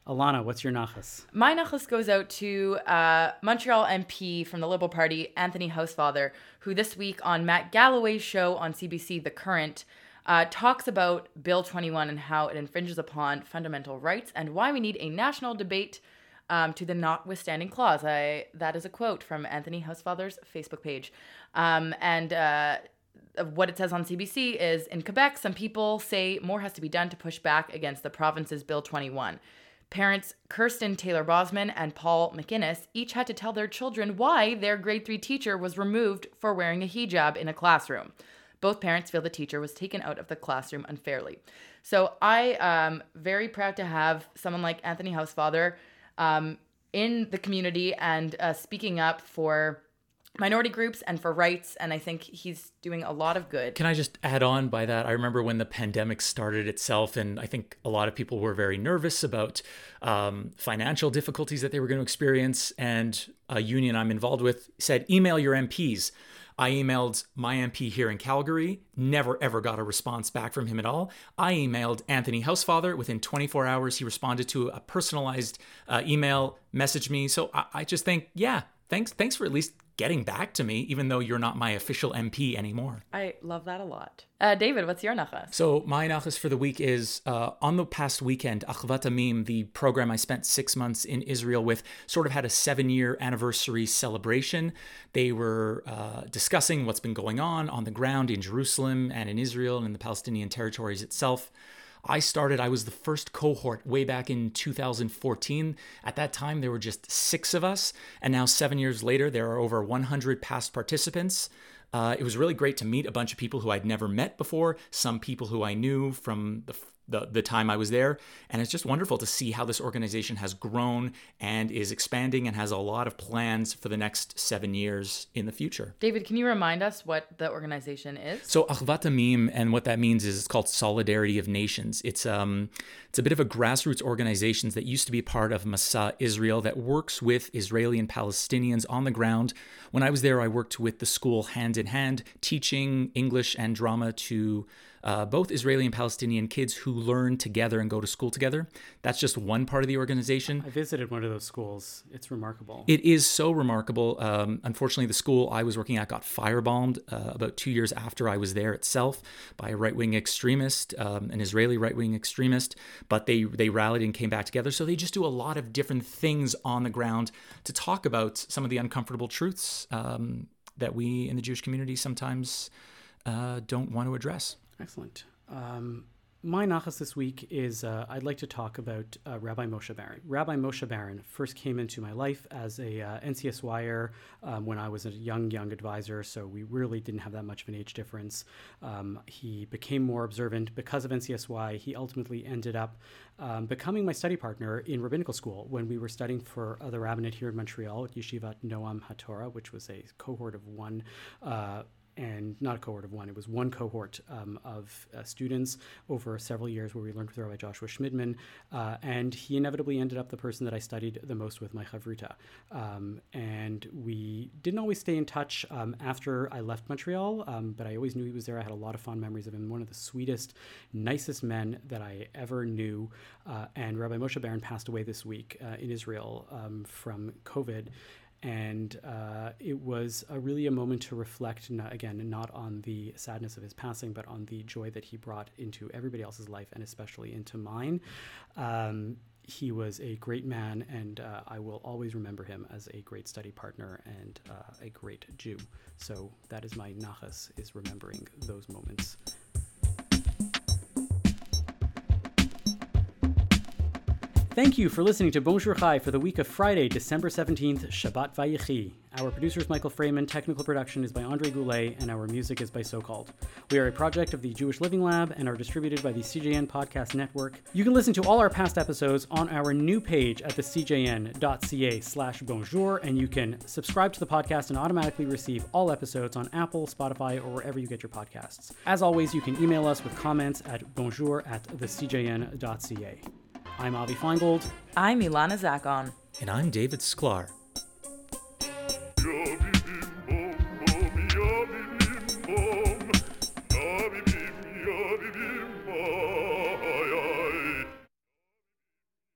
Alana, what's your Nachas? My nachas goes out to uh, Montreal MP from the Liberal Party, Anthony Housefather, who this week on Matt Galloway's show on CBC, The Current, uh, talks about Bill 21 and how it infringes upon fundamental rights and why we need a national debate um, to the notwithstanding clause. I, that is a quote from Anthony Housefather's Facebook page. Um, and uh, what it says on CBC is in Quebec, some people say more has to be done to push back against the province's Bill 21. Parents Kirsten Taylor Bosman and Paul McInnes each had to tell their children why their grade 3 teacher was removed for wearing a hijab in a classroom. Both parents feel the teacher was taken out of the classroom unfairly. So I am very proud to have someone like Anthony Housefather um, in the community and uh, speaking up for minority groups and for rights and i think he's doing a lot of good Can I just add on by that? I remember when the pandemic started itself, and I think a lot of people were very nervous about um, financial difficulties that they were going to experience. And a union I'm involved with said, email your MPs. I emailed my MP here in Calgary, never ever got a response back from him at all. I emailed Anthony Housefather. Within 24 hours, he responded to a personalized uh, email, messaged me. So I, I just think, yeah, thanks, thanks for at least getting back to me, even though you're not my official MP anymore. i love that a lot uh, david what's your nachas So my nachas for the week is uh, on the past weekend, Achvat Amim, the program I spent six months in Israel with, sort of had a seven-year anniversary celebration. They were uh, discussing what's been going on on the ground in Jerusalem and in Israel and in the Palestinian territories itself. I started, I was the first cohort way back in 2014. At that time, there were just six of us. And now, seven years later, there are over 100 past participants. Uh, it was really great to meet a bunch of people who I'd never met before, some people who I knew from the the, the time I was there. And it's just wonderful to see how this organization has grown and is expanding and has a lot of plans for the next seven years in the future. david can you remind us what the organization is So Achvat Amim, and what that means is it's called Solidarity of Nations. It's um, it's a bit of a grassroots organization that used to be part of Masa Israel that works with Israeli and Palestinians on the ground. When I was there, I worked with the school hand in hand, teaching English and drama to uh, both Israeli and Palestinian kids who learn together and go to school together. That's just one part of the organization. I visited one of those schools. It's remarkable. It is so remarkable. Um, unfortunately, the school I was working at got firebombed uh, about two years after I was there itself by a right wing extremist, um, an Israeli right wing extremist. But they they rallied and came back together. So they just do a lot of different things on the ground to talk about some of the uncomfortable truths um, that we in the Jewish community sometimes uh, don't want to address. Excellent. Um, my nachas this week is uh, I'd like to talk about uh, Rabbi Moshe Baron. Rabbi Moshe Baron first came into my life as a uh, NCSYer um, when I was a young, young advisor, so we really didn't have that much of an age difference. Um, he became more observant because of NCSY. He ultimately ended up um, becoming my study partner in rabbinical school when we were studying for the rabbinate here in Montreal at Yeshiva Noam HaTorah, which was a cohort of one uh, and not a cohort of one. It was one cohort um, of uh, students over several years where we learned with Rabbi Joshua Shmidman, uh, and he inevitably ended up the person that I studied the most with, my chavruta. Um, and we didn't always stay in touch um, after I left Montreal, um, but I always knew he was there. I had a lot of fond memories of him. One of the sweetest, nicest men that I ever knew. Uh, and Rabbi Moshe Baron passed away this week uh, in Israel um, from COVID and uh, it was a really a moment to reflect not, again not on the sadness of his passing but on the joy that he brought into everybody else's life and especially into mine. Um, he was a great man and uh, i will always remember him as a great study partner and uh, a great jew. So that is my nachas is remembering those moments Thank you for listening to Bonjour Chai for the week of Friday, December 17th, Shabbat Vayechi. Our producer is Michael Freeman, technical production is by Andre Goulet, and our music is by So Called. We are a project of the Jewish Living Lab and are distributed by the CJN Podcast Network. You can listen to all our past episodes on our new page at the cjn.ca slash bonjour, and you can subscribe to the podcast and automatically receive all episodes on Apple, Spotify, or wherever you get your podcasts. As always, you can email us with comments at bonjour at thecjn.ca. I'm Avi Finegold. I'm Ilana Zakon. And I'm David Sklar.